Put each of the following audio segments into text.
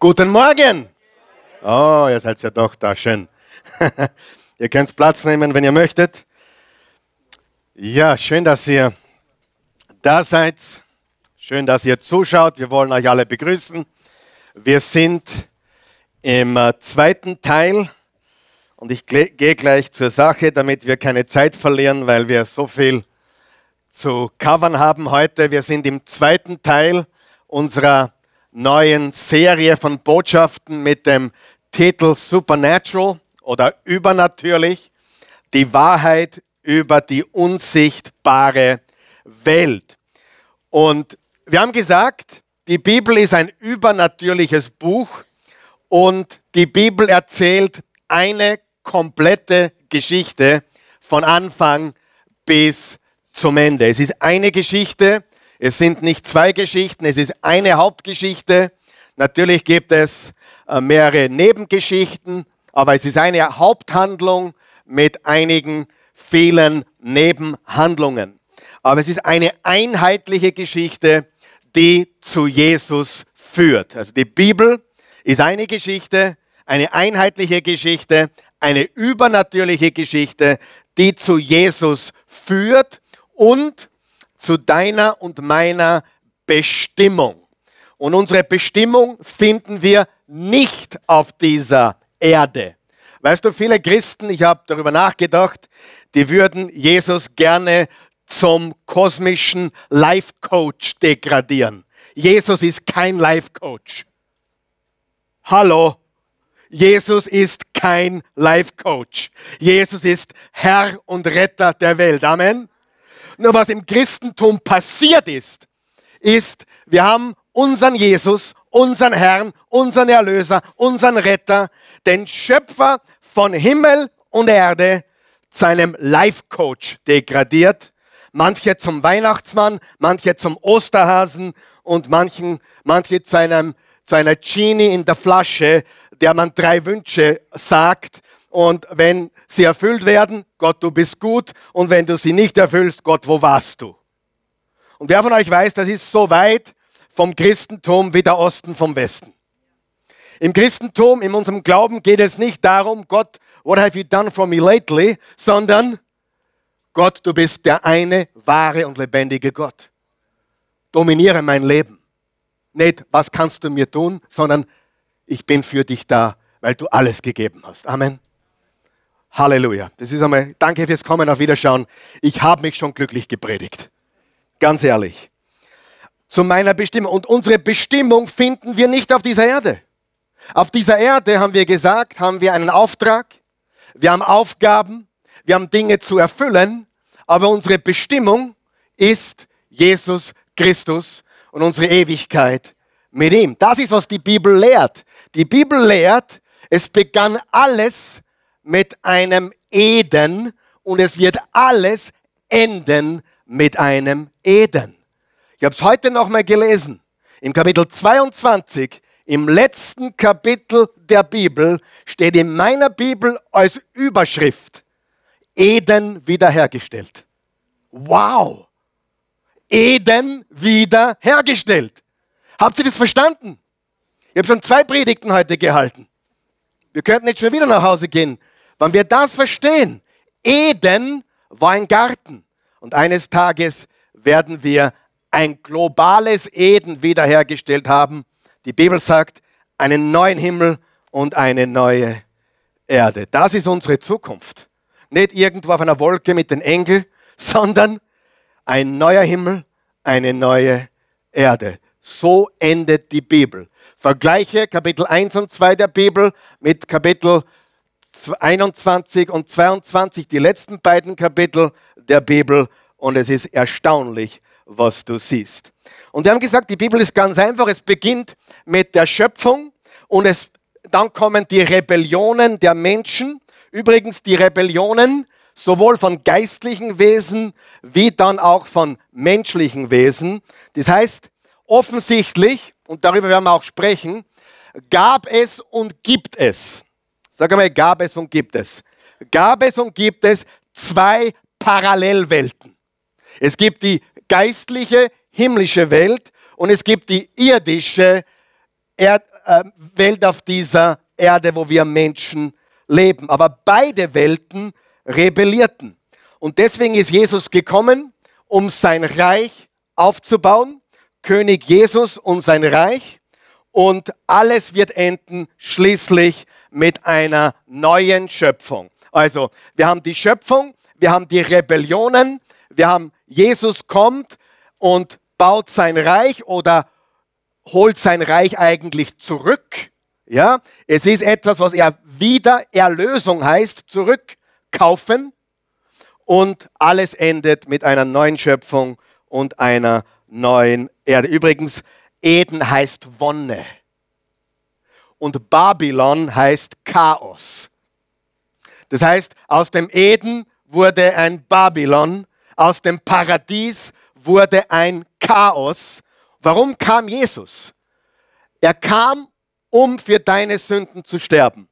Guten Morgen. Oh, ihr seid ja doch da, schön. ihr könnt Platz nehmen, wenn ihr möchtet. Ja, schön, dass ihr da seid. Schön, dass ihr zuschaut. Wir wollen euch alle begrüßen. Wir sind im äh, zweiten Teil und ich gehe gleich zur Sache, damit wir keine Zeit verlieren, weil wir so viel zu covern haben heute. Wir sind im zweiten Teil unserer neuen Serie von Botschaften mit dem Titel Supernatural oder Übernatürlich, die Wahrheit über die unsichtbare Welt. Und wir haben gesagt, die Bibel ist ein übernatürliches Buch und die Bibel erzählt eine komplette Geschichte von Anfang bis zum Ende. Es ist eine Geschichte, es sind nicht zwei Geschichten, es ist eine Hauptgeschichte. Natürlich gibt es äh, mehrere Nebengeschichten, aber es ist eine Haupthandlung mit einigen vielen Nebenhandlungen. Aber es ist eine einheitliche Geschichte, die zu Jesus führt. Also die Bibel ist eine Geschichte, eine einheitliche Geschichte, eine übernatürliche Geschichte, die zu Jesus führt und zu deiner und meiner Bestimmung. Und unsere Bestimmung finden wir nicht auf dieser Erde. Weißt du, viele Christen, ich habe darüber nachgedacht, die würden Jesus gerne zum kosmischen Life Coach degradieren. Jesus ist kein Life Coach. Hallo, Jesus ist kein Life Coach. Jesus ist Herr und Retter der Welt. Amen. Nur was im Christentum passiert ist, ist, wir haben unseren Jesus, unseren Herrn, unseren Erlöser, unseren Retter, den Schöpfer von Himmel und Erde, seinem Life Coach degradiert. Manche zum Weihnachtsmann, manche zum Osterhasen und manchen, manche zu, einem, zu einer Genie in der Flasche, der man drei Wünsche sagt und wenn sie erfüllt werden, Gott, du bist gut. Und wenn du sie nicht erfüllst, Gott, wo warst du? Und wer von euch weiß, das ist so weit vom Christentum wie der Osten vom Westen. Im Christentum, in unserem Glauben geht es nicht darum, Gott, what have you done for me lately, sondern Gott, du bist der eine wahre und lebendige Gott. Dominiere mein Leben. Nicht, was kannst du mir tun, sondern ich bin für dich da, weil du alles gegeben hast. Amen. Halleluja. Das ist einmal, danke fürs Kommen, auf Wiederschauen. Ich habe mich schon glücklich gepredigt. Ganz ehrlich. Zu meiner Bestimmung. Und unsere Bestimmung finden wir nicht auf dieser Erde. Auf dieser Erde haben wir gesagt, haben wir einen Auftrag, wir haben Aufgaben, wir haben Dinge zu erfüllen, aber unsere Bestimmung ist Jesus Christus und unsere Ewigkeit mit ihm. Das ist, was die Bibel lehrt. Die Bibel lehrt, es begann alles mit einem Eden und es wird alles enden mit einem Eden. Ich habe es heute nochmal gelesen. Im Kapitel 22, im letzten Kapitel der Bibel, steht in meiner Bibel als Überschrift Eden wiederhergestellt. Wow! Eden wiederhergestellt. Habt ihr das verstanden? Ich habe schon zwei Predigten heute gehalten. Wir könnten jetzt schon wieder nach Hause gehen wenn wir das verstehen, Eden war ein Garten und eines Tages werden wir ein globales Eden wiederhergestellt haben. Die Bibel sagt, einen neuen Himmel und eine neue Erde. Das ist unsere Zukunft. Nicht irgendwo auf einer Wolke mit den Engeln, sondern ein neuer Himmel, eine neue Erde. So endet die Bibel. Vergleiche Kapitel 1 und 2 der Bibel mit Kapitel 21 und 22, die letzten beiden Kapitel der Bibel, und es ist erstaunlich, was du siehst. Und wir haben gesagt, die Bibel ist ganz einfach. Es beginnt mit der Schöpfung und es, dann kommen die Rebellionen der Menschen. Übrigens die Rebellionen sowohl von geistlichen Wesen wie dann auch von menschlichen Wesen. Das heißt, offensichtlich, und darüber werden wir auch sprechen, gab es und gibt es Sag einmal, gab es und gibt es. Gab es und gibt es zwei Parallelwelten. Es gibt die geistliche, himmlische Welt und es gibt die irdische, Erd, äh, Welt auf dieser Erde, wo wir Menschen leben. Aber beide Welten rebellierten. Und deswegen ist Jesus gekommen, um sein Reich aufzubauen. König Jesus und sein Reich. Und alles wird enden schließlich mit einer neuen Schöpfung. Also, wir haben die Schöpfung, wir haben die Rebellionen, wir haben Jesus kommt und baut sein Reich oder holt sein Reich eigentlich zurück. Ja, es ist etwas, was er wieder Erlösung heißt, zurückkaufen und alles endet mit einer neuen Schöpfung und einer neuen Erde. Übrigens, Eden heißt Wonne und Babylon heißt Chaos. Das heißt, aus dem Eden wurde ein Babylon, aus dem Paradies wurde ein Chaos. Warum kam Jesus? Er kam, um für deine Sünden zu sterben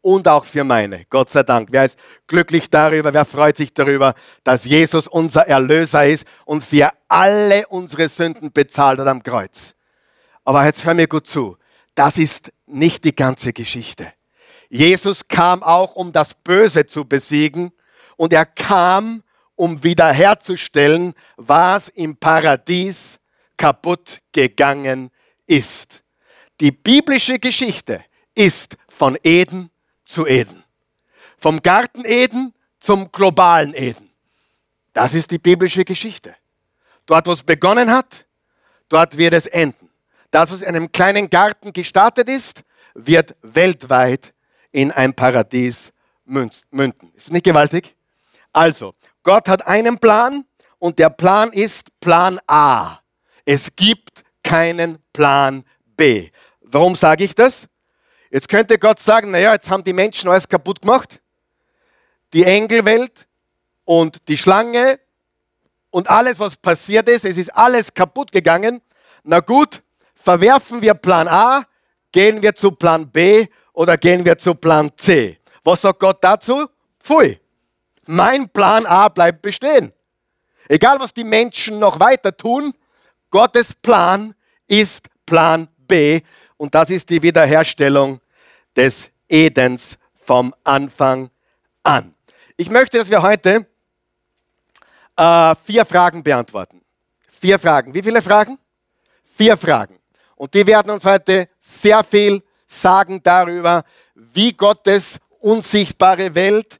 und auch für meine. Gott sei Dank. Wer ist glücklich darüber? Wer freut sich darüber, dass Jesus unser Erlöser ist und für alle unsere Sünden bezahlt hat am Kreuz? Aber jetzt hör mir gut zu. Das ist nicht die ganze Geschichte. Jesus kam auch, um das Böse zu besiegen und er kam, um wiederherzustellen, was im Paradies kaputt gegangen ist. Die biblische Geschichte ist von Eden zu Eden. Vom Garten Eden zum globalen Eden. Das ist die biblische Geschichte. Dort, wo es begonnen hat, dort wird es enden. Das, was in einem kleinen Garten gestartet ist, wird weltweit in ein Paradies münden. Ist nicht gewaltig? Also, Gott hat einen Plan und der Plan ist Plan A. Es gibt keinen Plan B. Warum sage ich das? Jetzt könnte Gott sagen, naja, jetzt haben die Menschen alles kaputt gemacht. Die Engelwelt und die Schlange und alles, was passiert ist, es ist alles kaputt gegangen. Na gut, verwerfen wir Plan A, gehen wir zu Plan B oder gehen wir zu Plan C? Was sagt Gott dazu? Pfui. Mein Plan A bleibt bestehen. Egal, was die Menschen noch weiter tun, Gottes Plan ist Plan B und das ist die Wiederherstellung des Edens vom Anfang an. Ich möchte, dass wir heute äh, vier Fragen beantworten. Vier Fragen. Wie viele Fragen? Vier Fragen. Und die werden uns heute sehr viel sagen darüber, wie Gottes unsichtbare Welt,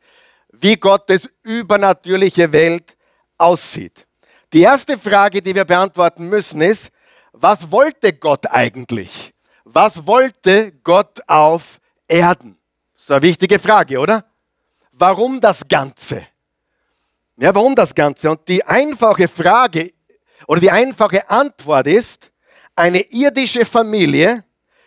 wie Gottes übernatürliche Welt aussieht. Die erste Frage, die wir beantworten müssen, ist, was wollte Gott eigentlich? Was wollte Gott auf Erden? Das ist eine wichtige Frage, oder? Warum das Ganze? Ja, warum das Ganze? Und die einfache Frage oder die einfache Antwort ist, eine irdische Familie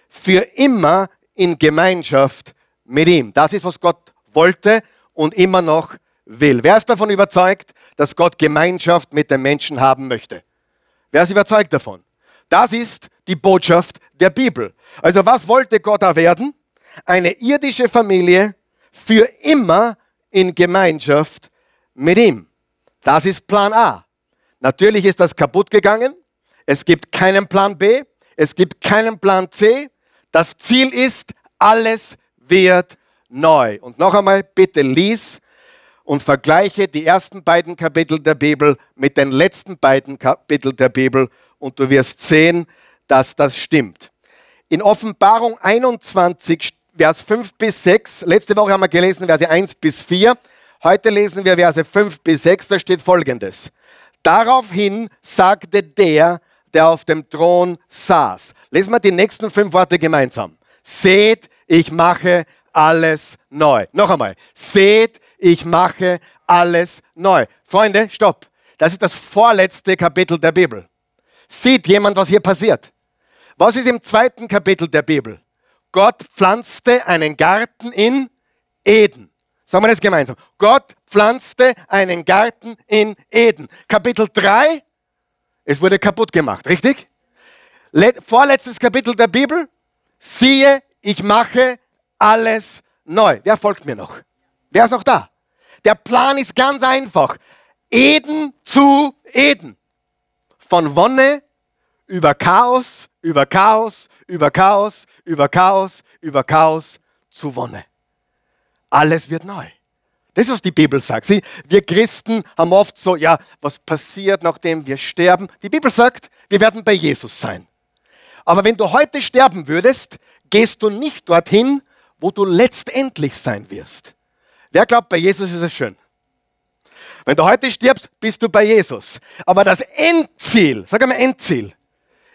für immer in Gemeinschaft mit ihm. Das ist, was Gott wollte und immer noch will. Wer ist davon überzeugt, dass Gott Gemeinschaft mit den Menschen haben möchte? Wer ist überzeugt davon? Das ist die Botschaft der Bibel. Also was wollte Gott da werden? Eine irdische Familie für immer in Gemeinschaft mit ihm. Das ist Plan A. Natürlich ist das kaputt gegangen. Es gibt keinen Plan B. Es gibt keinen Plan C. Das Ziel ist, alles wird neu. Und noch einmal, bitte lies und vergleiche die ersten beiden Kapitel der Bibel mit den letzten beiden Kapiteln der Bibel und du wirst sehen, dass das stimmt. In Offenbarung 21, Vers 5 bis 6, letzte Woche haben wir gelesen Verse 1 bis 4, heute lesen wir Verse 5 bis 6, da steht folgendes. Daraufhin sagte der, der auf dem Thron saß. Lesen wir die nächsten fünf Worte gemeinsam. Seht, ich mache alles neu. Noch einmal. Seht, ich mache alles neu. Freunde, stopp. Das ist das vorletzte Kapitel der Bibel. Sieht jemand, was hier passiert? Was ist im zweiten Kapitel der Bibel? Gott pflanzte einen Garten in Eden. Sagen wir das gemeinsam. Gott pflanzte einen Garten in Eden. Kapitel 3, es wurde kaputt gemacht, richtig? Vorletztes Kapitel der Bibel. Siehe, ich mache alles neu. Wer folgt mir noch? Wer ist noch da? Der Plan ist ganz einfach. Eden zu Eden. Von Wonne über Chaos, über Chaos, über Chaos, über Chaos, über Chaos zu Wonne. Alles wird neu. Das ist, was die Bibel sagt. Sie, wir Christen haben oft so, ja, was passiert, nachdem wir sterben? Die Bibel sagt, wir werden bei Jesus sein. Aber wenn du heute sterben würdest, gehst du nicht dorthin, wo du letztendlich sein wirst. Wer glaubt, bei Jesus ist es schön? Wenn du heute stirbst, bist du bei Jesus. Aber das Endziel, sag einmal Endziel,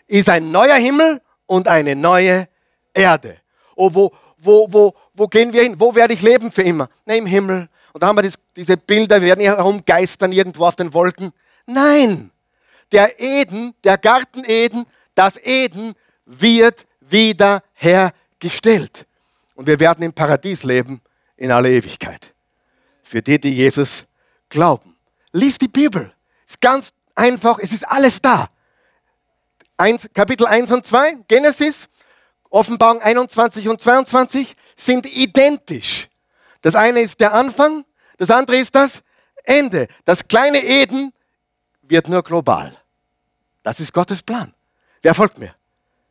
ist ein neuer Himmel und eine neue Erde. Oh, wo, wo, wo, wo gehen wir hin? Wo werde ich leben für immer? Na, im Himmel. Und da haben wir diese Bilder, wir werden herumgeistern irgendwo auf den Wolken. Nein, der Eden, der Garten Eden, das Eden wird wieder hergestellt. Und wir werden im Paradies leben in aller Ewigkeit. Für die, die Jesus glauben. Lies die Bibel. Ist ganz einfach, es ist alles da. Eins, Kapitel 1 und 2, Genesis, Offenbarung 21 und 22 sind identisch. Das eine ist der Anfang, das andere ist das Ende. Das kleine Eden wird nur global. Das ist Gottes Plan. Wer folgt mir?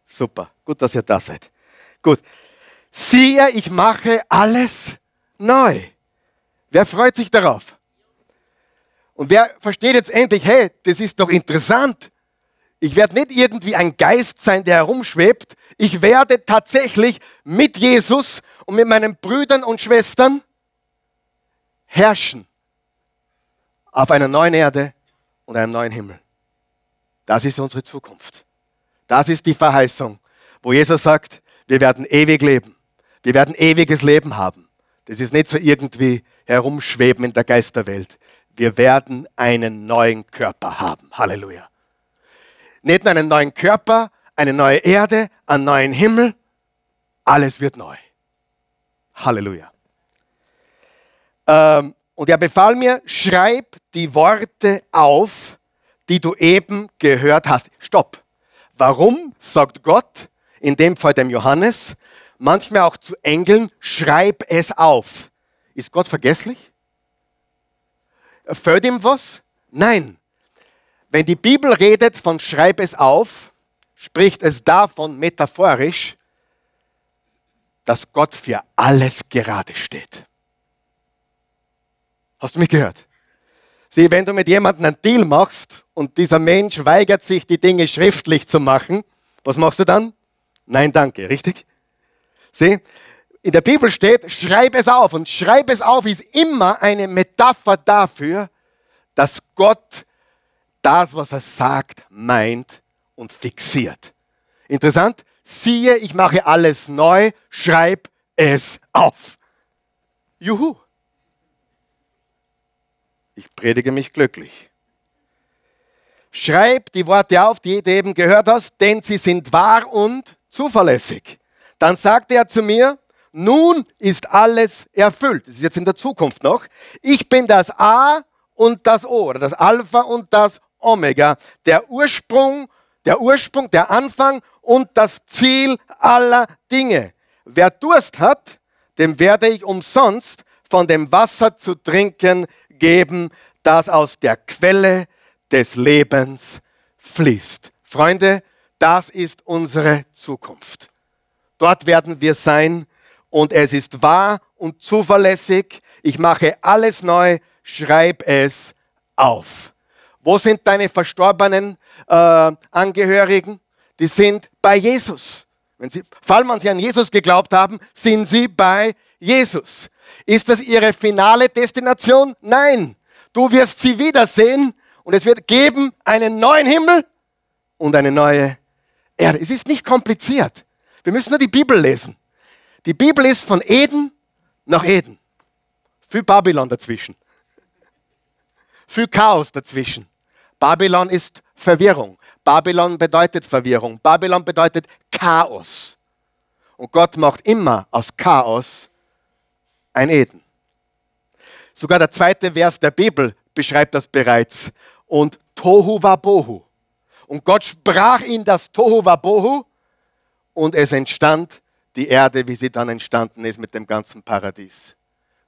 Super, gut, dass ihr da seid. Gut. Siehe, ich mache alles neu. Wer freut sich darauf? Und wer versteht jetzt endlich, hey, das ist doch interessant. Ich werde nicht irgendwie ein Geist sein, der herumschwebt. Ich werde tatsächlich mit Jesus und mit meinen Brüdern und Schwestern herrschen auf einer neuen Erde und einem neuen Himmel. Das ist unsere Zukunft. Das ist die Verheißung, wo Jesus sagt, wir werden ewig leben. Wir werden ewiges Leben haben. Das ist nicht so irgendwie herumschweben in der Geisterwelt. Wir werden einen neuen Körper haben. Halleluja. Nicht nur einen neuen Körper, eine neue Erde, einen neuen Himmel. Alles wird neu. Halleluja. Ähm, und er befahl mir, schreib die Worte auf, die du eben gehört hast. Stopp. Warum sagt Gott, in dem Fall dem Johannes, manchmal auch zu Engeln, schreib es auf? Ist Gott vergesslich? Fällt ihm was? Nein. Wenn die Bibel redet von schreib es auf, spricht es davon metaphorisch, dass Gott für alles gerade steht. Hast du mich gehört? Sieh, wenn du mit jemandem einen Deal machst und dieser Mensch weigert sich, die Dinge schriftlich zu machen, was machst du dann? Nein, danke, richtig? Sieh, in der Bibel steht, schreib es auf. Und schreib es auf ist immer eine Metapher dafür, dass Gott das, was er sagt, meint und fixiert. Interessant? Siehe, ich mache alles neu, schreib es auf. Juhu. Ich predige mich glücklich. Schreib die Worte auf, die du eben gehört hast, denn sie sind wahr und zuverlässig. Dann sagte er zu mir, nun ist alles erfüllt. Das ist jetzt in der Zukunft noch. Ich bin das A und das O, oder das Alpha und das Omega, der Ursprung, der Ursprung, der Anfang und das Ziel aller Dinge. Wer Durst hat, dem werde ich umsonst von dem Wasser zu trinken geben, das aus der Quelle des Lebens fließt. Freunde, das ist unsere Zukunft. Dort werden wir sein und es ist wahr und zuverlässig. Ich mache alles neu, schreib es auf. Wo sind deine verstorbenen äh, Angehörigen? Die sind bei Jesus. Wenn sie, falls man sie an Jesus geglaubt haben, sind sie bei Jesus. Ist das ihre finale Destination? Nein. Du wirst sie wiedersehen und es wird geben einen neuen Himmel und eine neue Erde. Es ist nicht kompliziert. Wir müssen nur die Bibel lesen. Die Bibel ist von Eden nach Eden. Viel Babylon dazwischen. Viel Chaos dazwischen. Babylon ist Verwirrung. Babylon bedeutet Verwirrung. Babylon bedeutet Chaos. Und Gott macht immer aus Chaos ein Eden. Sogar der zweite Vers der Bibel beschreibt das bereits. Und Tohu Wabohu. Und Gott sprach in das Tohu Wabohu und es entstand die Erde, wie sie dann entstanden ist mit dem ganzen Paradies.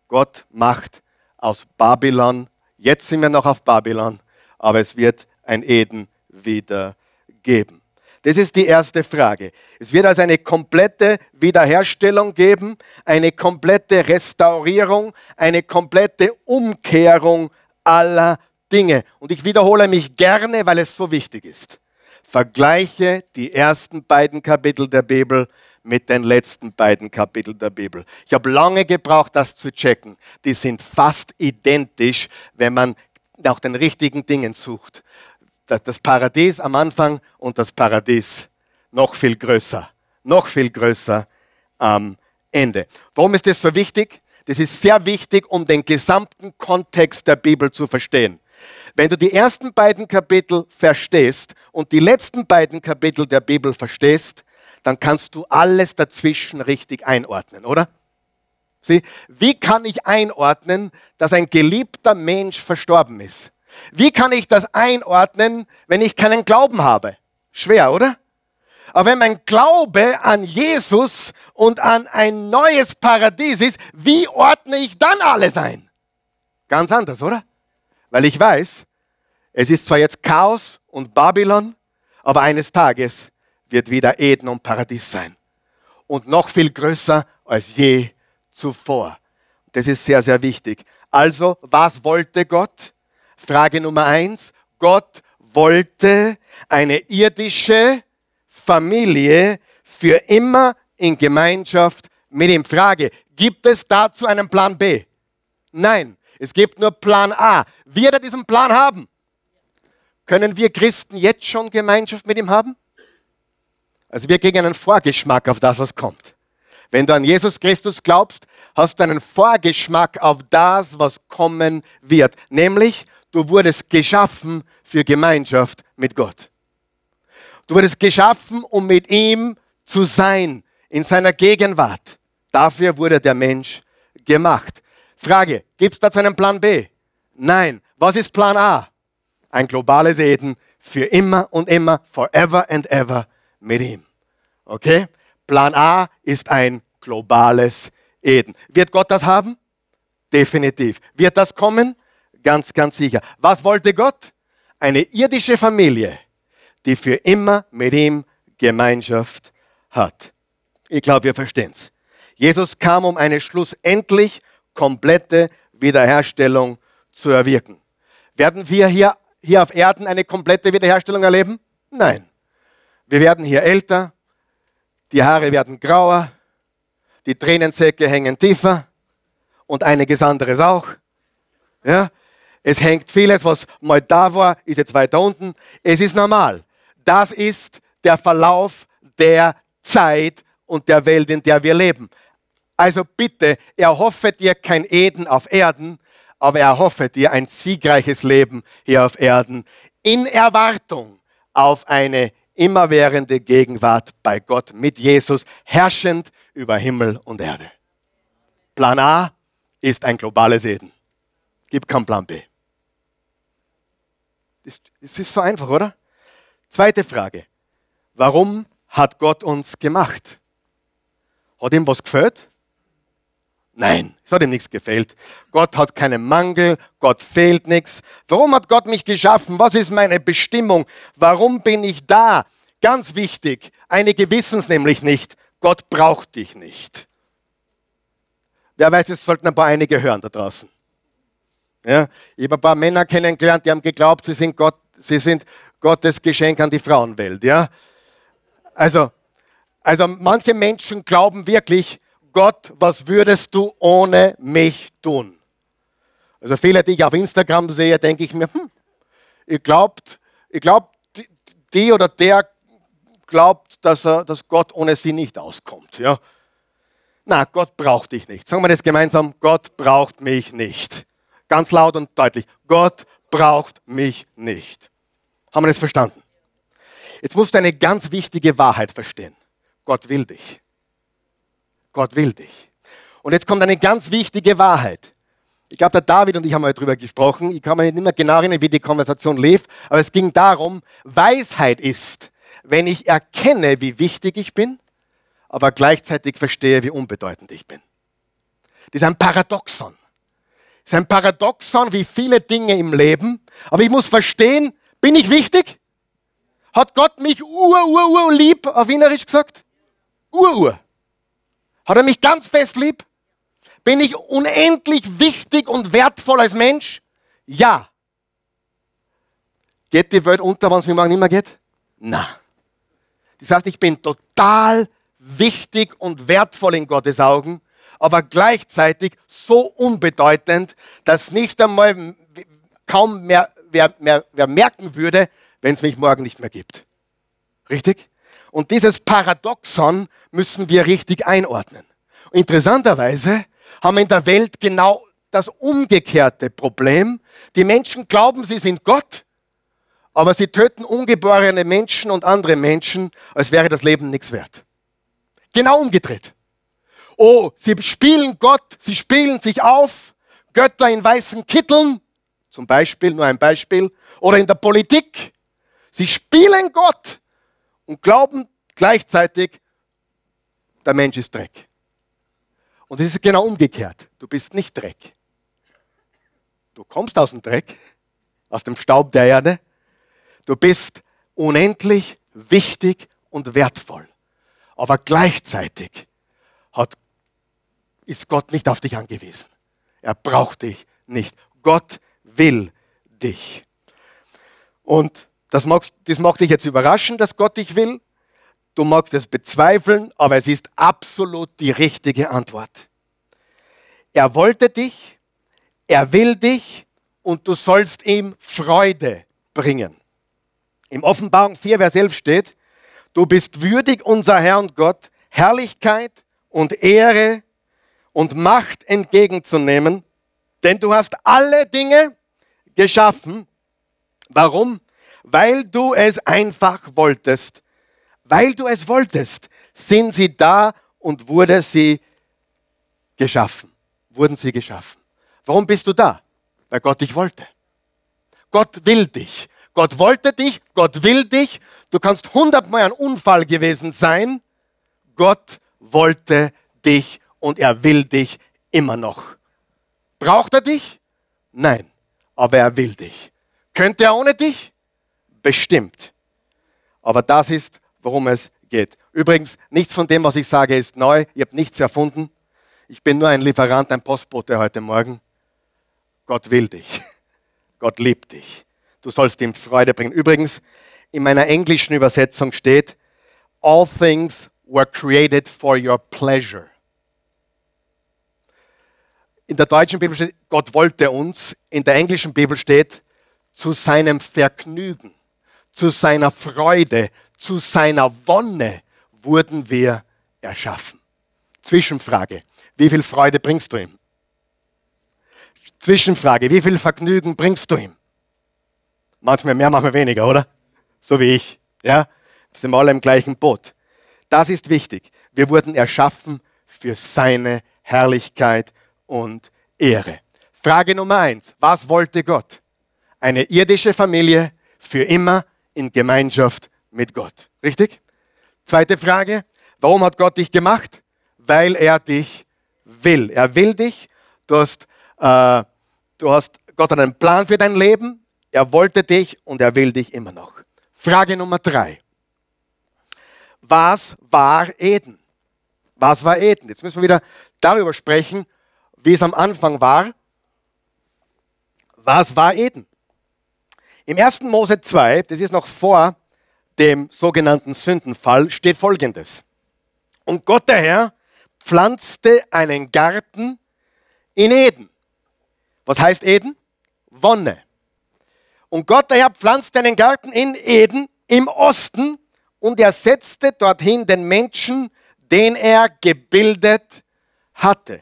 Gott macht aus Babylon, jetzt sind wir noch auf Babylon, aber es wird ein Eden wieder geben. Das ist die erste Frage. Es wird also eine komplette Wiederherstellung geben, eine komplette Restaurierung, eine komplette Umkehrung aller Dinge. Und ich wiederhole mich gerne, weil es so wichtig ist. Vergleiche die ersten beiden Kapitel der Bibel mit den letzten beiden Kapiteln der Bibel. Ich habe lange gebraucht, das zu checken. Die sind fast identisch, wenn man nach den richtigen Dingen sucht. Das Paradies am Anfang und das Paradies noch viel größer, noch viel größer am Ende. Warum ist das so wichtig? Das ist sehr wichtig, um den gesamten Kontext der Bibel zu verstehen. Wenn du die ersten beiden Kapitel verstehst und die letzten beiden Kapitel der Bibel verstehst, dann kannst du alles dazwischen richtig einordnen, oder? Sieh, wie kann ich einordnen, dass ein geliebter Mensch verstorben ist? Wie kann ich das einordnen, wenn ich keinen Glauben habe? Schwer, oder? Aber wenn mein Glaube an Jesus und an ein neues Paradies ist, wie ordne ich dann alles ein? Ganz anders, oder? Weil ich weiß, es ist zwar jetzt Chaos und Babylon, aber eines Tages wird wieder Eden und Paradies sein. Und noch viel größer als je zuvor. Das ist sehr, sehr wichtig. Also, was wollte Gott? Frage Nummer eins. Gott wollte eine irdische Familie für immer in Gemeinschaft mit ihm. Frage, gibt es dazu einen Plan B? Nein, es gibt nur Plan A. Wird er diesen Plan haben? Können wir Christen jetzt schon Gemeinschaft mit ihm haben? Also wir kriegen einen Vorgeschmack auf das, was kommt. Wenn du an Jesus Christus glaubst, hast du einen Vorgeschmack auf das, was kommen wird. Nämlich, du wurdest geschaffen für Gemeinschaft mit Gott. Du wurdest geschaffen, um mit ihm zu sein, in seiner Gegenwart. Dafür wurde der Mensch gemacht. Frage, gibt es dazu einen Plan B? Nein. Was ist Plan A? Ein globales Eden für immer und immer, forever and ever mit ihm. Okay? Plan A ist ein globales Eden. Wird Gott das haben? Definitiv. Wird das kommen? Ganz, ganz sicher. Was wollte Gott? Eine irdische Familie, die für immer mit ihm Gemeinschaft hat. Ich glaube, wir verstehen es. Jesus kam, um eine schlussendlich komplette Wiederherstellung zu erwirken. Werden wir hier, hier auf Erden eine komplette Wiederherstellung erleben? Nein. Wir werden hier älter, die Haare werden grauer, die Tränensäcke hängen tiefer und einiges anderes auch. Ja? Es hängt vieles, was mal da war, ist jetzt weiter unten. Es ist normal. Das ist der Verlauf der Zeit und der Welt, in der wir leben. Also bitte, erhoffe dir kein Eden auf Erden, aber erhoffe dir ein siegreiches Leben hier auf Erden in Erwartung auf eine immerwährende Gegenwart bei Gott mit Jesus, herrschend über Himmel und Erde. Plan A ist ein globales Eden. Gibt keinen Plan B. Es ist so einfach, oder? Zweite Frage. Warum hat Gott uns gemacht? Hat ihm was gefällt? Nein, es hat ihm nichts gefehlt. Gott hat keinen Mangel, Gott fehlt nichts. Warum hat Gott mich geschaffen? Was ist meine Bestimmung? Warum bin ich da? Ganz wichtig, einige wissen es nämlich nicht. Gott braucht dich nicht. Wer weiß, es sollten ein paar einige hören da draußen. Ja, ich habe ein paar Männer kennengelernt, die haben geglaubt, sie sind, Gott, sie sind Gottes Geschenk an die Frauenwelt. Ja? Also, also manche Menschen glauben wirklich, Gott, was würdest du ohne mich tun? Also viele, die ich auf Instagram sehe, denke ich mir, hm, ihr glaubt, ihr glaubt, die oder der glaubt, dass, er, dass Gott ohne sie nicht auskommt. Ja? Na, Gott braucht dich nicht. Sagen wir das gemeinsam, Gott braucht mich nicht. Ganz laut und deutlich, Gott braucht mich nicht. Haben wir das verstanden? Jetzt musst du eine ganz wichtige Wahrheit verstehen. Gott will dich. Gott will dich. Und jetzt kommt eine ganz wichtige Wahrheit. Ich glaube, der David und ich haben mal darüber gesprochen. Ich kann mir nicht mehr genau erinnern, wie die Konversation lief, aber es ging darum, Weisheit ist, wenn ich erkenne, wie wichtig ich bin, aber gleichzeitig verstehe, wie unbedeutend ich bin. Das ist ein Paradoxon. Das ist ein Paradoxon wie viele Dinge im Leben. Aber ich muss verstehen, bin ich wichtig? Hat Gott mich ur, ur, ur lieb, auf Wienerisch gesagt? Ur, ur. Hat er mich ganz fest lieb? Bin ich unendlich wichtig und wertvoll als Mensch? Ja. Geht die Welt unter, wenn es mir morgen nicht mehr geht? Na. Das heißt, ich bin total wichtig und wertvoll in Gottes Augen, aber gleichzeitig so unbedeutend, dass nicht einmal kaum mehr wer, mehr, wer merken würde, wenn es mich morgen nicht mehr gibt. Richtig? Und dieses Paradoxon müssen wir richtig einordnen. Interessanterweise haben wir in der Welt genau das umgekehrte Problem. Die Menschen glauben, sie sind Gott, aber sie töten ungeborene Menschen und andere Menschen, als wäre das Leben nichts wert. Genau umgedreht. Oh, sie spielen Gott, sie spielen sich auf, Götter in weißen Kitteln, zum Beispiel, nur ein Beispiel, oder in der Politik. Sie spielen Gott und glauben gleichzeitig, der Mensch ist Dreck. Und es ist genau umgekehrt. Du bist nicht Dreck. Du kommst aus dem Dreck, aus dem Staub der Erde. Du bist unendlich wichtig und wertvoll. Aber gleichzeitig ist Gott nicht auf dich angewiesen. Er braucht dich nicht. Gott will dich. Und das, magst, das mag dich jetzt überraschen, dass Gott dich will. Du magst es bezweifeln, aber es ist absolut die richtige Antwort. Er wollte dich, er will dich und du sollst ihm Freude bringen. Im Offenbarung 4, Vers 11 steht, du bist würdig, unser Herr und Gott, Herrlichkeit und Ehre und Macht entgegenzunehmen, denn du hast alle Dinge geschaffen. Warum? Weil du es einfach wolltest. Weil du es wolltest, sind sie da und wurde sie geschaffen. Wurden sie geschaffen. Warum bist du da? Weil Gott dich wollte. Gott will dich. Gott wollte dich, Gott will dich. Du kannst hundertmal ein Unfall gewesen sein. Gott wollte dich und er will dich immer noch. Braucht er dich? Nein aber er will dich. Könnte er ohne dich? Bestimmt. Aber das ist, worum es geht. Übrigens, nichts von dem, was ich sage, ist neu. Ihr habt nichts erfunden. Ich bin nur ein Lieferant, ein Postbote heute Morgen. Gott will dich. Gott liebt dich. Du sollst ihm Freude bringen. Übrigens, in meiner englischen Übersetzung steht, All things were created for your pleasure. In der deutschen Bibel steht, Gott wollte uns. In der englischen Bibel steht, zu seinem Vergnügen, zu seiner Freude, zu seiner Wonne wurden wir erschaffen. Zwischenfrage, wie viel Freude bringst du ihm? Zwischenfrage, wie viel Vergnügen bringst du ihm? Manchmal mehr, manchmal weniger, oder? So wie ich. Ja? Wir sind alle im gleichen Boot. Das ist wichtig. Wir wurden erschaffen für seine Herrlichkeit und Ehre. Frage Nummer eins. Was wollte Gott? Eine irdische Familie für immer in Gemeinschaft mit Gott. Richtig? Zweite Frage. Warum hat Gott dich gemacht? Weil er dich will. Er will dich. Du hast, äh, du hast Gott einen Plan für dein Leben. Er wollte dich und er will dich immer noch. Frage Nummer drei. Was war Eden? Was war Eden? Jetzt müssen wir wieder darüber sprechen, wie es am Anfang war. Was war Eden? Im 1. Mose 2, das ist noch vor dem sogenannten Sündenfall, steht folgendes. Und Gott der Herr pflanzte einen Garten in Eden. Was heißt Eden? Wonne. Und Gott der Herr pflanzte einen Garten in Eden im Osten und er setzte dorthin den Menschen, den er gebildet hatte.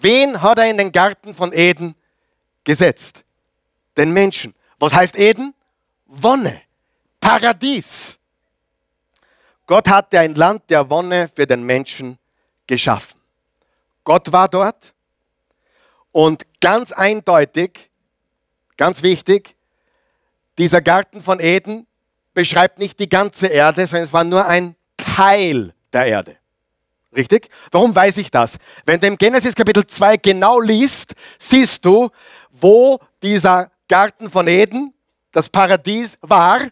Wen hat er in den Garten von Eden gesetzt? Den Menschen. Was heißt Eden? Wonne, Paradies. Gott hatte ein Land der Wonne für den Menschen geschaffen. Gott war dort und ganz eindeutig, ganz wichtig, dieser Garten von Eden beschreibt nicht die ganze Erde, sondern es war nur ein Teil der Erde. Richtig? Warum weiß ich das? Wenn du im Genesis Kapitel 2 genau liest, siehst du, wo dieser Garten von Eden, das Paradies war.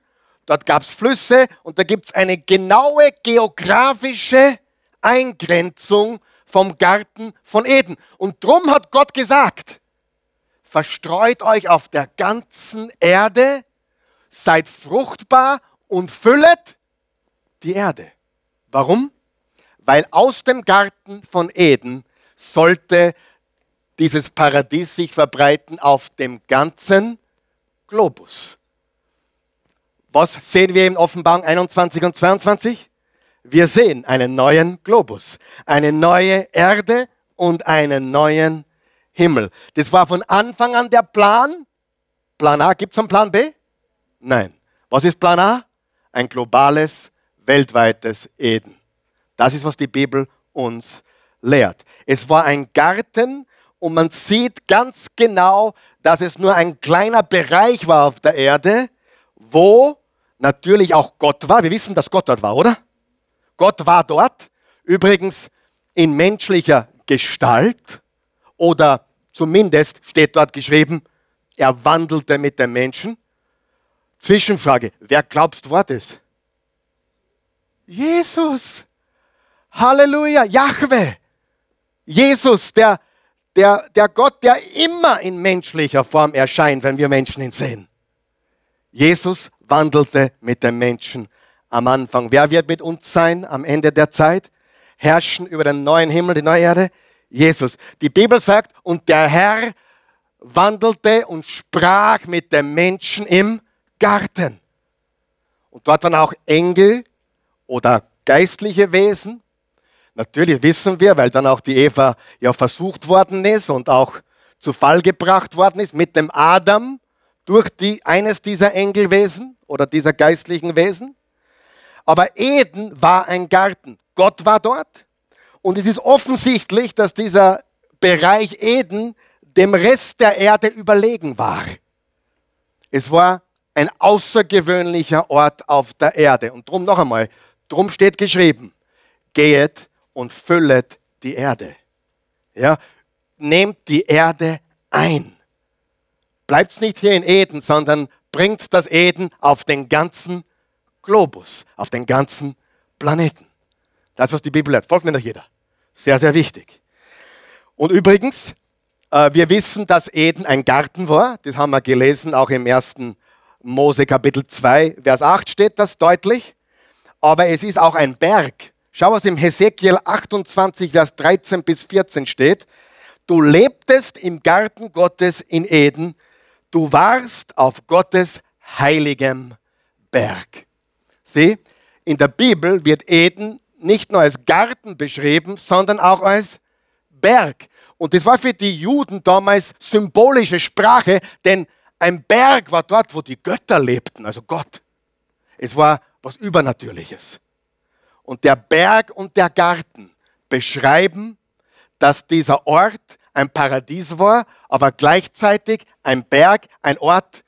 dort gab es Flüsse und da gibt es eine genaue geografische Eingrenzung vom Garten von Eden. Und drum hat Gott gesagt, verstreut euch auf der ganzen Erde, seid fruchtbar und füllet die Erde. Warum? Weil aus dem Garten von Eden sollte dieses Paradies sich verbreiten auf dem ganzen Globus. Was sehen wir in Offenbarung 21 und 22? Wir sehen einen neuen Globus, eine neue Erde und einen neuen Himmel. Das war von Anfang an der Plan. Plan A, gibt es einen Plan B? Nein. Was ist Plan A? Ein globales, weltweites Eden. Das ist, was die Bibel uns lehrt. Es war ein Garten und man sieht ganz genau, dass es nur ein kleiner Bereich war auf der Erde, wo natürlich auch Gott war. Wir wissen, dass Gott dort war, oder? Gott war dort, übrigens in menschlicher Gestalt oder zumindest steht dort geschrieben, er wandelte mit den Menschen. Zwischenfrage, wer glaubst war das? Jesus. Halleluja, Jahwe. Jesus, der, der, der Gott, der immer in menschlicher Form erscheint, wenn wir Menschen ihn sehen. Jesus wandelte mit den Menschen am Anfang. Wer wird mit uns sein am Ende der Zeit? Herrschen über den neuen Himmel, die neue Erde? Jesus. Die Bibel sagt, und der Herr wandelte und sprach mit den Menschen im Garten. Und dort waren auch Engel oder geistliche Wesen. Natürlich wissen wir, weil dann auch die Eva ja versucht worden ist und auch zu Fall gebracht worden ist mit dem Adam durch die, eines dieser Engelwesen oder dieser geistlichen Wesen. Aber Eden war ein Garten. Gott war dort. Und es ist offensichtlich, dass dieser Bereich Eden dem Rest der Erde überlegen war. Es war ein außergewöhnlicher Ort auf der Erde. Und drum noch einmal, drum steht geschrieben, gehet und füllet die Erde. Ja, nehmt die Erde ein. Bleibt nicht hier in Eden, sondern bringt das Eden auf den ganzen Globus, auf den ganzen Planeten. Das, ist, was die Bibel lehrt. Folgt mir noch jeder. Sehr, sehr wichtig. Und übrigens, äh, wir wissen, dass Eden ein Garten war. Das haben wir gelesen, auch im ersten Mose Kapitel 2, Vers 8 steht das deutlich. Aber es ist auch ein Berg. Schau, was im Hesekiel 28, Vers 13 bis 14 steht. Du lebtest im Garten Gottes in Eden. Du warst auf Gottes heiligem Berg. Sieh, in der Bibel wird Eden nicht nur als Garten beschrieben, sondern auch als Berg. Und das war für die Juden damals symbolische Sprache, denn ein Berg war dort, wo die Götter lebten, also Gott. Es war was Übernatürliches. Und der Berg und der Garten beschreiben, dass dieser Ort ein Paradies war, aber gleichzeitig ein Berg, ein Ort,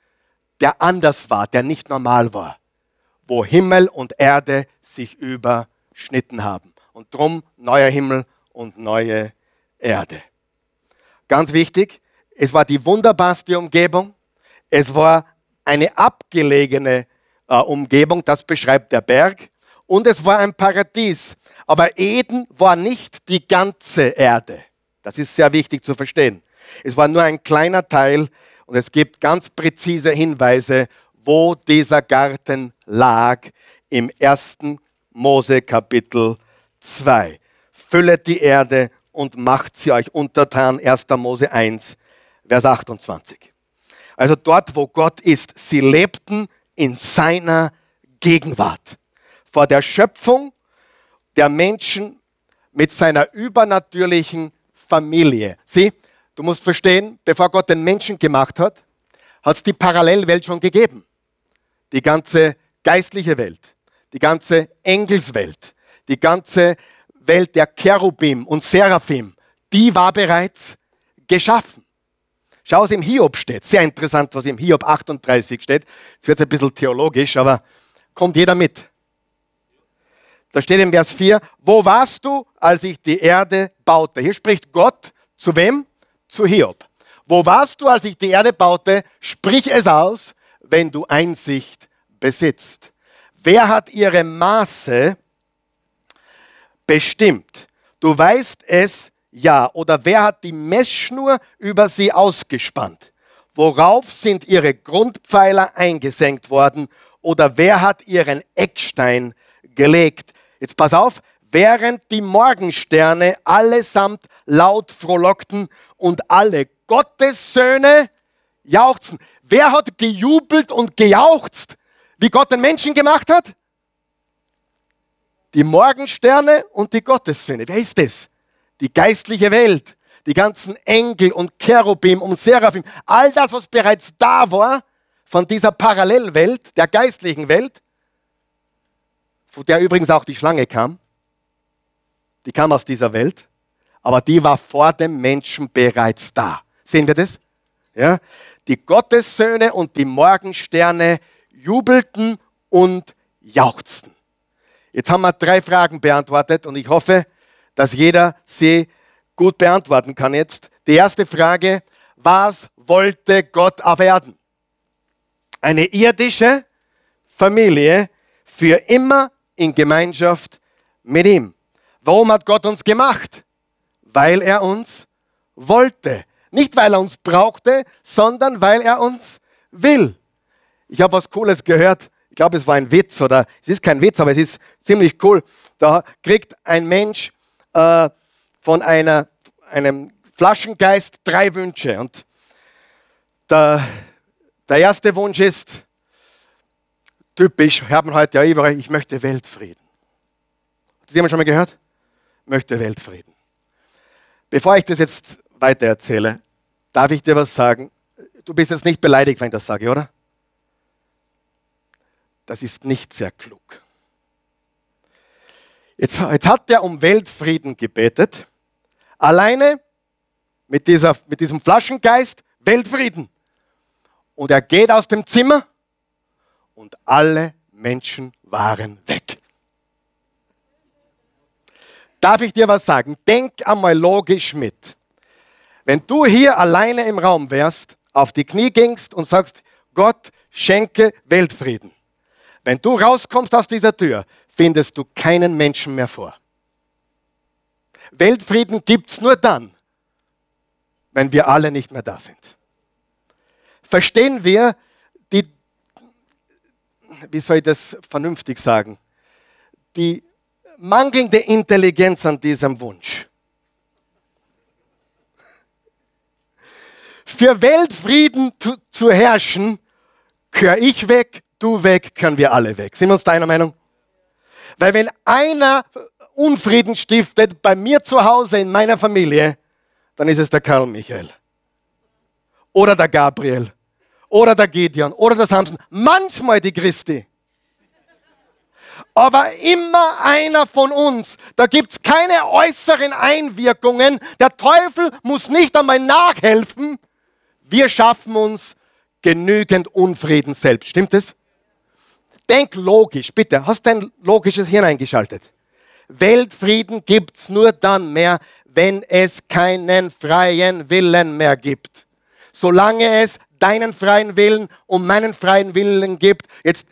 der anders war, der nicht normal war wo Himmel und Erde sich überschnitten haben. Und drum neuer Himmel und neue Erde. Ganz wichtig, es war die wunderbarste Umgebung. Es war eine abgelegene äh, Umgebung, das beschreibt der Berg. Und es war ein Paradies. Aber Eden war nicht die ganze Erde. Das ist sehr wichtig zu verstehen. Es war nur ein kleiner Teil und es gibt ganz präzise Hinweise, wo dieser Garten lag im 1. Mose Kapitel 2. Füllet die Erde und macht sie euch untertan. 1. Mose 1, Vers 28. Also dort, wo Gott ist, sie lebten in seiner Gegenwart. Vor der Schöpfung der Menschen mit seiner übernatürlichen Familie. Sieh, du musst verstehen, bevor Gott den Menschen gemacht hat, hat es die Parallelwelt schon gegeben die ganze geistliche Welt, die ganze Engelswelt, die ganze Welt der Cherubim und Seraphim, die war bereits geschaffen. Schau, was im Hiob steht. Sehr interessant, was im Hiob 38 steht. Es wird ein bisschen theologisch, aber kommt jeder mit. Da steht im Vers 4, wo warst du, als ich die Erde baute? Hier spricht Gott zu wem? Zu Hiob. Wo warst du, als ich die Erde baute? Sprich es aus, wenn du Einsicht besitzt? Wer hat ihre Maße bestimmt? Du weißt es ja. Oder wer hat die Messschnur über sie ausgespannt? Worauf sind ihre Grundpfeiler eingesenkt worden? Oder wer hat ihren Eckstein gelegt? Jetzt pass auf, während die Morgensterne allesamt laut frohlockten und alle Gottessöhne jauchzen. Wer hat gejubelt und gejauchzt, wie Gott den Menschen gemacht hat? Die Morgensterne und die Gottessöhne. Wer ist das? Die geistliche Welt, die ganzen Engel und Cherubim und Seraphim, all das, was bereits da war von dieser Parallelwelt, der geistlichen Welt, von der übrigens auch die Schlange kam, die kam aus dieser Welt, aber die war vor dem Menschen bereits da. Sehen wir das? Ja? Die Gottessöhne und die Morgensterne jubelten und jauchzten. Jetzt haben wir drei Fragen beantwortet und ich hoffe, dass jeder sie gut beantworten kann jetzt. Die erste Frage, was wollte Gott auf Erden? Eine irdische Familie für immer in Gemeinschaft mit ihm. Warum hat Gott uns gemacht? Weil er uns wollte. Nicht, weil er uns brauchte, sondern weil er uns will. Ich habe was Cooles gehört. Ich glaube, es war ein Witz oder es ist kein Witz, aber es ist ziemlich cool. Da kriegt ein Mensch äh, von einer, einem Flaschengeist drei Wünsche. Und der, der erste Wunsch ist, typisch, haben heute ja überall, ich möchte Weltfrieden. Hat das jemand schon mal gehört? Möchte Weltfrieden. Bevor ich das jetzt weiter erzähle, darf ich dir was sagen. Du bist jetzt nicht beleidigt, wenn ich das sage, oder? Das ist nicht sehr klug. Jetzt, jetzt hat er um Weltfrieden gebetet. Alleine mit, dieser, mit diesem Flaschengeist Weltfrieden. Und er geht aus dem Zimmer und alle Menschen waren weg. Darf ich dir was sagen? Denk einmal logisch mit. Wenn du hier alleine im Raum wärst, auf die Knie gingst und sagst, Gott schenke Weltfrieden. Wenn du rauskommst aus dieser Tür, findest du keinen Menschen mehr vor. Weltfrieden gibt es nur dann, wenn wir alle nicht mehr da sind. Verstehen wir wie soll ich das vernünftig sagen, die mangelnde Intelligenz an diesem Wunsch. Für Weltfrieden zu, zu herrschen, gehöre ich weg, du weg, können wir alle weg. Sind wir uns deiner Meinung? Weil wenn einer Unfrieden stiftet bei mir zu Hause in meiner Familie, dann ist es der Karl Michael. Oder der Gabriel. Oder der Gideon. Oder der Samson. Manchmal die Christi. Aber immer einer von uns. Da gibt es keine äußeren Einwirkungen. Der Teufel muss nicht einmal nachhelfen. Wir schaffen uns genügend Unfrieden selbst. Stimmt es? Denk logisch, bitte. Hast dein logisches Hirn eingeschaltet? Weltfrieden gibt es nur dann mehr, wenn es keinen freien Willen mehr gibt. Solange es deinen freien Willen und meinen freien Willen gibt, jetzt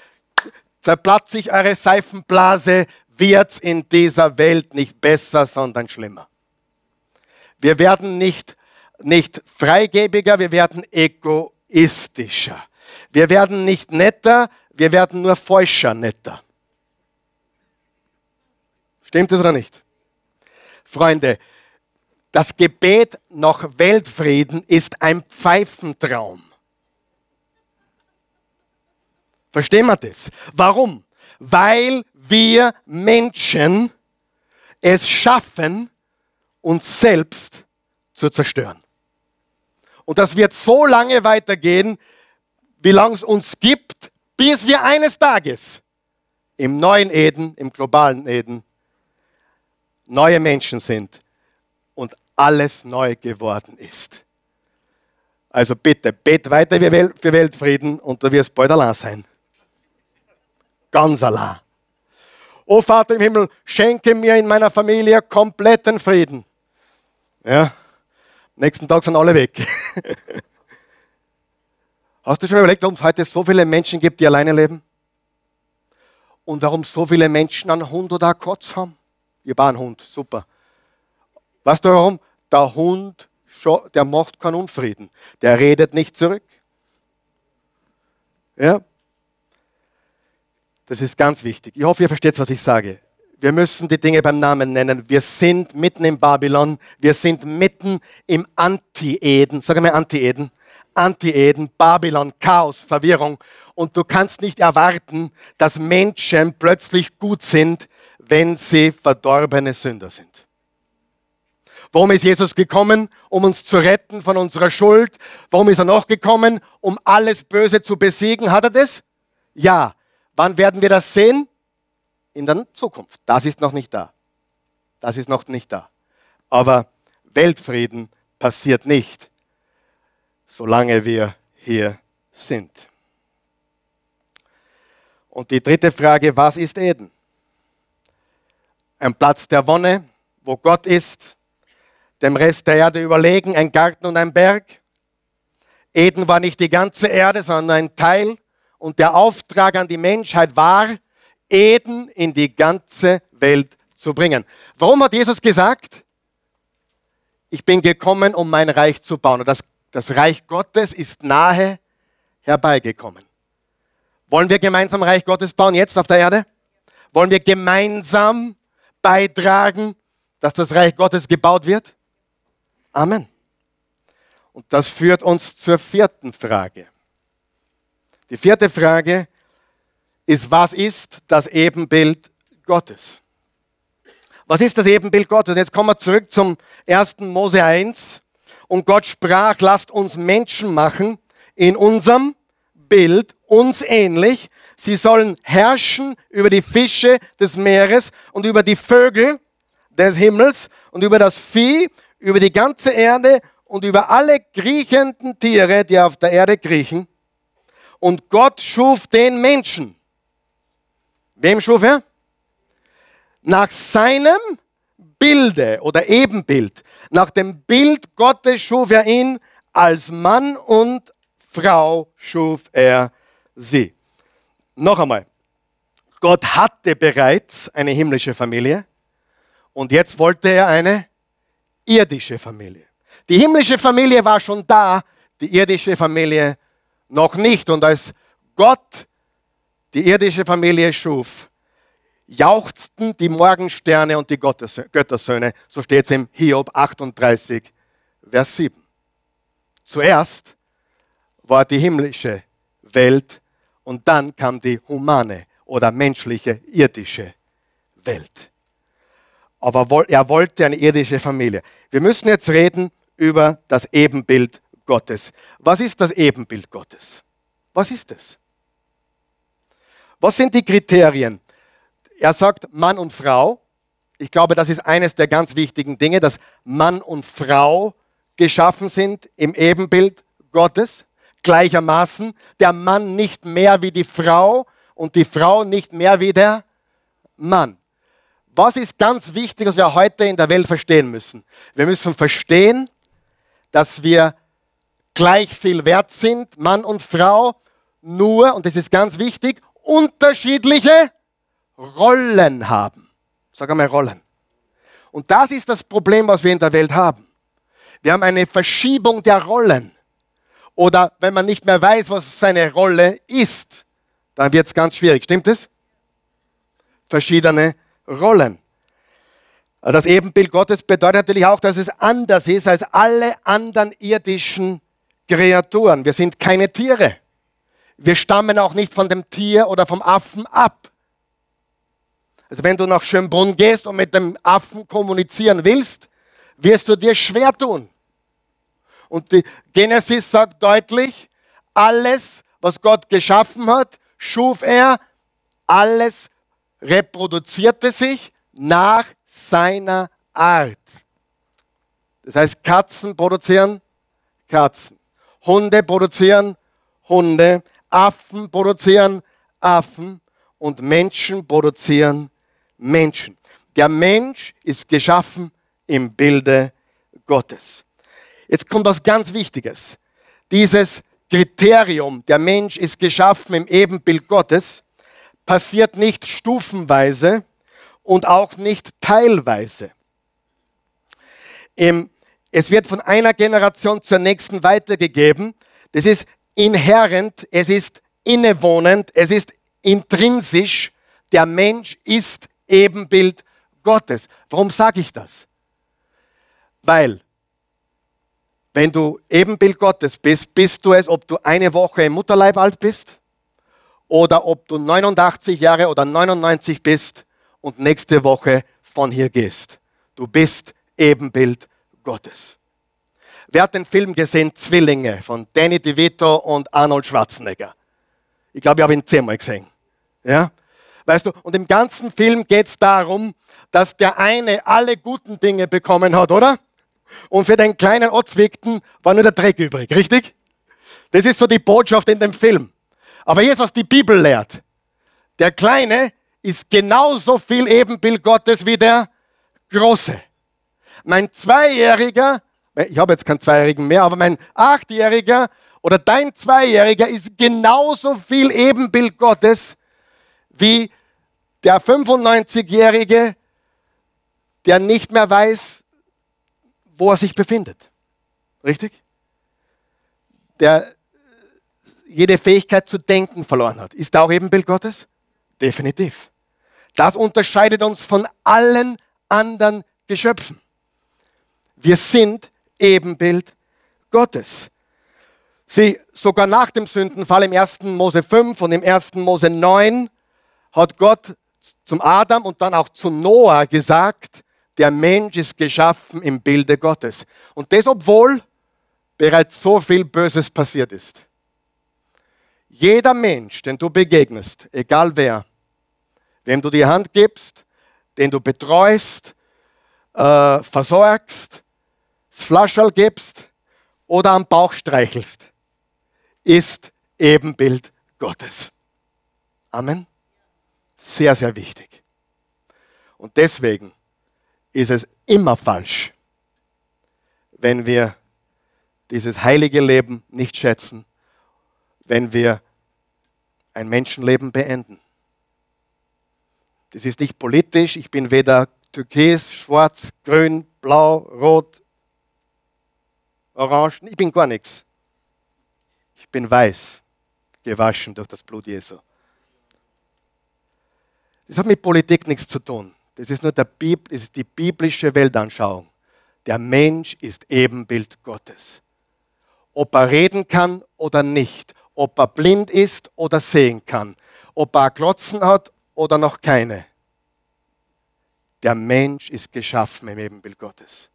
zerplatzt sich eure Seifenblase, wird es in dieser Welt nicht besser, sondern schlimmer. Wir werden nicht, nicht freigebiger, wir werden egoistischer. Wir werden nicht netter, wir werden nur feuscher netter. Stimmt es oder nicht? Freunde, das Gebet nach Weltfrieden ist ein Pfeifentraum. Verstehen wir das? Warum? Weil wir Menschen es schaffen, uns selbst zu zerstören. Und das wird so lange weitergehen, wie lange es uns gibt, bis wir eines Tages im neuen Eden, im globalen Eden, neue Menschen sind und alles neu geworden ist. Also bitte, bet weiter für Weltfrieden und du wirst bald allein sein. Ganz allein. O Vater im Himmel, schenke mir in meiner Familie kompletten Frieden. Ja, nächsten Tag sind alle weg. Hast du schon überlegt, warum es heute so viele Menschen gibt, die alleine leben? und warum so viele Menschen einen Hund oder einen Kotz haben? Ich habe einen Hund, super. Weißt du warum? Der Hund, der macht keinen Unfrieden. Der redet nicht zurück. Ja? Das ist ganz wichtig. Ich hoffe, ihr versteht, was ich sage. Wir müssen die Dinge beim Namen nennen. Wir sind mitten im Babylon. Wir sind mitten im Anti-Eden. Sag mal Anti-Eden. Anti-Eden, Babylon, Chaos, Verwirrung. Und du kannst nicht erwarten, dass Menschen plötzlich gut sind, wenn sie verdorbene Sünder sind. Warum ist Jesus gekommen? Um uns zu retten von unserer Schuld. Warum ist er noch gekommen? Um alles Böse zu besiegen. Hat er das? Ja. Wann werden wir das sehen? In der Zukunft. Das ist noch nicht da. Das ist noch nicht da. Aber Weltfrieden passiert nicht, solange wir hier sind. Und die dritte Frage, was ist Eden? Ein Platz der Wonne, wo Gott ist, dem Rest der Erde überlegen, ein Garten und ein Berg. Eden war nicht die ganze Erde, sondern ein Teil. Und der Auftrag an die Menschheit war, Eden in die ganze Welt zu bringen. Warum hat Jesus gesagt, ich bin gekommen, um mein Reich zu bauen? Und das, das Reich Gottes ist nahe herbeigekommen. Wollen wir gemeinsam Reich Gottes bauen jetzt auf der Erde? Wollen wir gemeinsam beitragen, dass das Reich Gottes gebaut wird? Amen. Und das führt uns zur vierten Frage. Die vierte Frage ist, was ist das Ebenbild Gottes? Was ist das Ebenbild Gottes? Und jetzt kommen wir zurück zum 1. Mose 1. Und Gott sprach, lasst uns Menschen machen in unserem Bild uns ähnlich. Sie sollen herrschen über die Fische des Meeres und über die Vögel des Himmels und über das Vieh, über die ganze Erde und über alle kriechenden Tiere, die auf der Erde kriechen. Und Gott schuf den Menschen. Wem schuf er? Nach seinem Bilde oder Ebenbild. Nach dem Bild Gottes schuf er ihn als Mann und Frau schuf er sie. Noch einmal, Gott hatte bereits eine himmlische Familie und jetzt wollte er eine irdische Familie. Die himmlische Familie war schon da, die irdische Familie noch nicht. Und als Gott die irdische Familie schuf, jauchzten die Morgensterne und die Göttersöhne. So steht es im Hiob 38, Vers 7. Zuerst war die himmlische Welt und dann kam die humane oder menschliche, irdische Welt. Aber er wollte eine irdische Familie. Wir müssen jetzt reden über das Ebenbild Gottes. Was ist das Ebenbild Gottes? Was ist es? Was sind die Kriterien? Er sagt Mann und Frau. Ich glaube, das ist eines der ganz wichtigen Dinge, dass Mann und Frau geschaffen sind im Ebenbild Gottes gleichermaßen, der Mann nicht mehr wie die Frau und die Frau nicht mehr wie der Mann. Was ist ganz wichtig, was wir heute in der Welt verstehen müssen? Wir müssen verstehen, dass wir gleich viel wert sind, Mann und Frau, nur, und das ist ganz wichtig, unterschiedliche Rollen haben. Sag einmal Rollen. Und das ist das Problem, was wir in der Welt haben. Wir haben eine Verschiebung der Rollen. Oder wenn man nicht mehr weiß, was seine Rolle ist, dann wird es ganz schwierig. Stimmt es? Verschiedene Rollen. Das Ebenbild Gottes bedeutet natürlich auch, dass es anders ist als alle anderen irdischen Kreaturen. Wir sind keine Tiere. Wir stammen auch nicht von dem Tier oder vom Affen ab. Also wenn du nach Schönbrunn gehst und mit dem Affen kommunizieren willst, wirst du dir schwer tun. Und die Genesis sagt deutlich, alles, was Gott geschaffen hat, schuf er, alles reproduzierte sich nach seiner Art. Das heißt, Katzen produzieren Katzen, Hunde produzieren Hunde, Affen produzieren Affen und Menschen produzieren Menschen. Der Mensch ist geschaffen im Bilde Gottes. Jetzt kommt was ganz Wichtiges. Dieses Kriterium, der Mensch ist geschaffen im Ebenbild Gottes, passiert nicht stufenweise und auch nicht teilweise. Es wird von einer Generation zur nächsten weitergegeben. Das ist inhärent, es ist innewohnend, es ist intrinsisch. Der Mensch ist Ebenbild Gottes. Warum sage ich das? Weil, wenn du Ebenbild Gottes bist, bist du es, ob du eine Woche im Mutterleib alt bist oder ob du 89 Jahre oder 99 bist und nächste Woche von hier gehst. Du bist Ebenbild Gottes. Wer hat den Film gesehen, Zwillinge von Danny DeVito und Arnold Schwarzenegger? Ich glaube, ich habe ihn zehnmal gesehen. Ja? Weißt du, und im ganzen Film geht es darum, dass der eine alle guten Dinge bekommen hat, oder? Und für den kleinen Otzwigten war nur der Dreck übrig, richtig? Das ist so die Botschaft in dem Film. Aber jetzt, was die Bibel lehrt. Der Kleine ist genauso viel Ebenbild Gottes wie der Große. Mein Zweijähriger, ich habe jetzt keinen Zweijährigen mehr, aber mein Achtjähriger oder dein Zweijähriger ist genauso viel Ebenbild Gottes wie der 95-Jährige, der nicht mehr weiß, wo er sich befindet. Richtig? Der jede Fähigkeit zu denken verloren hat. Ist da auch Ebenbild Gottes? Definitiv. Das unterscheidet uns von allen anderen Geschöpfen. Wir sind Ebenbild Gottes. Sie, sogar nach dem Sündenfall im 1. Mose 5 und im 1. Mose 9 hat Gott zum Adam und dann auch zu Noah gesagt, der Mensch ist geschaffen im Bilde Gottes. Und das, obwohl bereits so viel Böses passiert ist. Jeder Mensch, den du begegnest, egal wer, wem du die Hand gibst, den du betreust, äh, versorgst, das Flaschel gibst oder am Bauch streichelst, ist Ebenbild Gottes. Amen. Sehr, sehr wichtig. Und deswegen ist es immer falsch, wenn wir dieses heilige Leben nicht schätzen wenn wir ein Menschenleben beenden. Das ist nicht politisch, ich bin weder türkis, schwarz, grün, blau, rot, orange, ich bin gar nichts. Ich bin weiß, gewaschen durch das Blut Jesu. Das hat mit Politik nichts zu tun. Das ist nur Bib das ist die biblische Weltanschauung. Der Mensch ist Ebenbild Gottes. Ob er reden kann oder nicht, ob er blind ist oder sehen kann, ob er Glotzen hat oder noch keine. Der Mensch ist geschaffen im Ebenbild Gottes.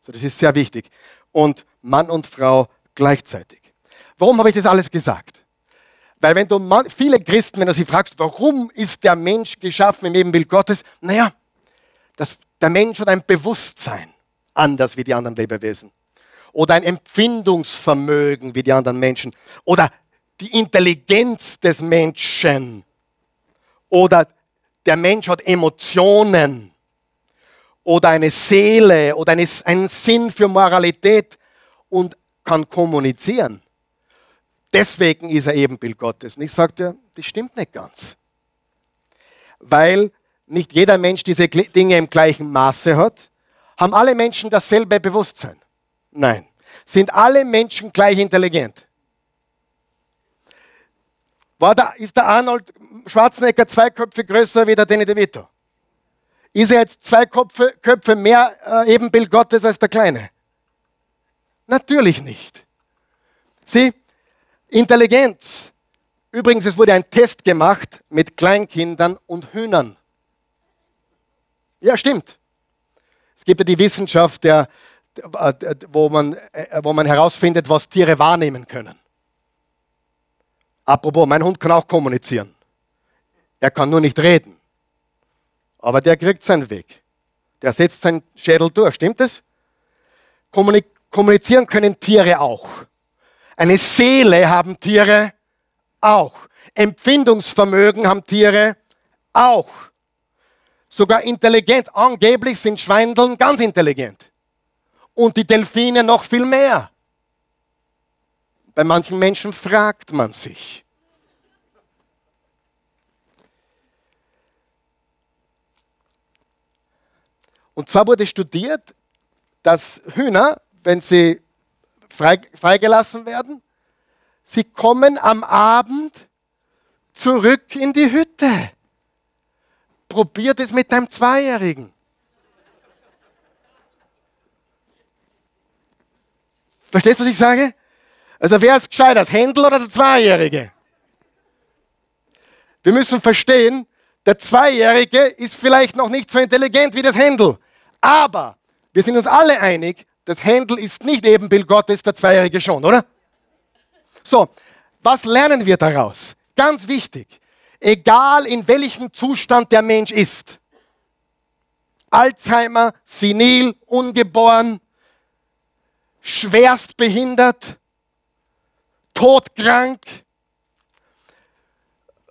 So, das ist sehr wichtig. Und Mann und Frau gleichzeitig. Warum habe ich das alles gesagt? Weil wenn du viele Christen, wenn du sie fragst, warum ist der Mensch geschaffen im Ebenbild Gottes? Naja, das, der Mensch hat ein Bewusstsein, anders wie die anderen Lebewesen oder ein Empfindungsvermögen wie die anderen Menschen oder die Intelligenz des Menschen oder der Mensch hat Emotionen oder eine Seele oder einen Sinn für Moralität und kann kommunizieren. Deswegen ist er Ebenbild Gottes. Und ich sagte, das stimmt nicht ganz. Weil nicht jeder Mensch diese Dinge im gleichen Maße hat, haben alle Menschen dasselbe Bewusstsein. Nein. Sind alle Menschen gleich intelligent? War da, ist der Arnold Schwarzenegger zwei Köpfe größer wie der Danny DeVito? Ist er jetzt zwei Köpfe, Köpfe mehr äh, Ebenbild Gottes als der Kleine? Natürlich nicht. Sie, Intelligenz. Übrigens, es wurde ein Test gemacht mit Kleinkindern und Hühnern. Ja, stimmt. Es gibt ja die Wissenschaft der wo man, äh, wo man herausfindet, was Tiere wahrnehmen können. Apropos, mein Hund kann auch kommunizieren. Er kann nur nicht reden. Aber der kriegt seinen Weg. Der setzt seinen Schädel durch. Stimmt es? Kommunizieren können Tiere auch. Eine Seele haben Tiere auch. Empfindungsvermögen haben Tiere auch. Sogar intelligent. Angeblich sind Schweindeln ganz intelligent und die Delfine noch viel mehr. Bei manchen Menschen fragt man sich. Und zwar wurde studiert, dass Hühner, wenn sie frei, freigelassen werden, sie kommen am Abend zurück in die Hütte. Probiert es mit deinem Zweijährigen. Verstehst du, was ich sage? Also wer ist gescheiter, das Händel oder der Zweijährige? Wir müssen verstehen, der Zweijährige ist vielleicht noch nicht so intelligent wie das Händel. Aber wir sind uns alle einig, das Händel ist nicht Ebenbild Gottes, der Zweijährige schon, oder? So, was lernen wir daraus? Ganz wichtig. Egal in welchem Zustand der Mensch ist. Alzheimer, senil, ungeboren, schwerst behindert, todkrank,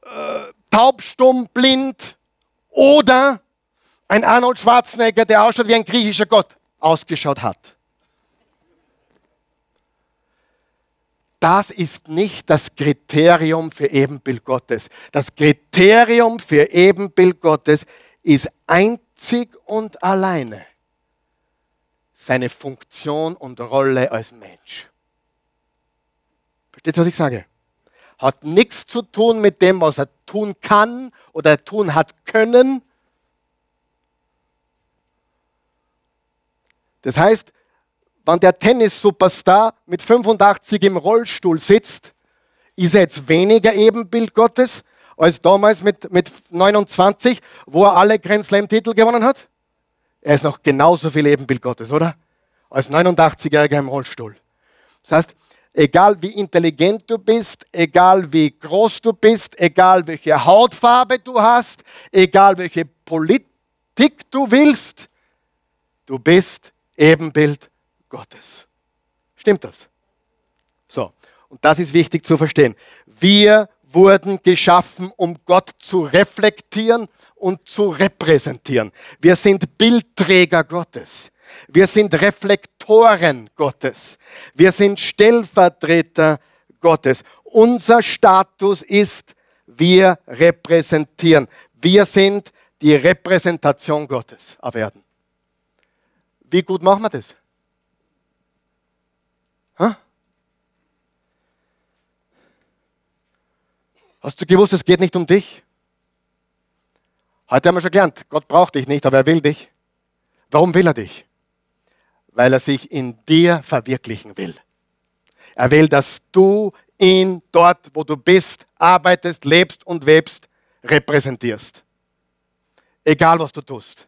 äh, taubstumm, blind oder ein Arnold Schwarzenegger, der ausschaut wie ein griechischer Gott ausgeschaut hat. Das ist nicht das Kriterium für Ebenbild Gottes. Das Kriterium für Ebenbild Gottes ist einzig und alleine seine Funktion und Rolle als Mensch. Versteht was ich sage? Hat nichts zu tun mit dem, was er tun kann oder tun hat können. Das heißt, wenn der Tennis-Superstar mit 85 im Rollstuhl sitzt, ist er jetzt weniger Ebenbild Gottes als damals mit, mit 29, wo er alle Grand Slam-Titel gewonnen hat? Er ist noch genauso viel Ebenbild Gottes, oder? Als 89-Jähriger im Rollstuhl. Das heißt, egal wie intelligent du bist, egal wie groß du bist, egal welche Hautfarbe du hast, egal welche Politik du willst, du bist Ebenbild Gottes. Stimmt das? So, und das ist wichtig zu verstehen. Wir wurden geschaffen, um Gott zu reflektieren und zu repräsentieren. Wir sind Bildträger Gottes. Wir sind Reflektoren Gottes. Wir sind Stellvertreter Gottes. Unser Status ist, wir repräsentieren. Wir sind die Repräsentation Gottes auf Erden. Wie gut machen wir das? Ha? Hast du gewusst, es geht nicht um dich? Heute haben wir schon gelernt, Gott braucht dich nicht, aber er will dich. Warum will er dich? Weil er sich in dir verwirklichen will. Er will, dass du ihn dort, wo du bist, arbeitest, lebst und webst, repräsentierst. Egal, was du tust.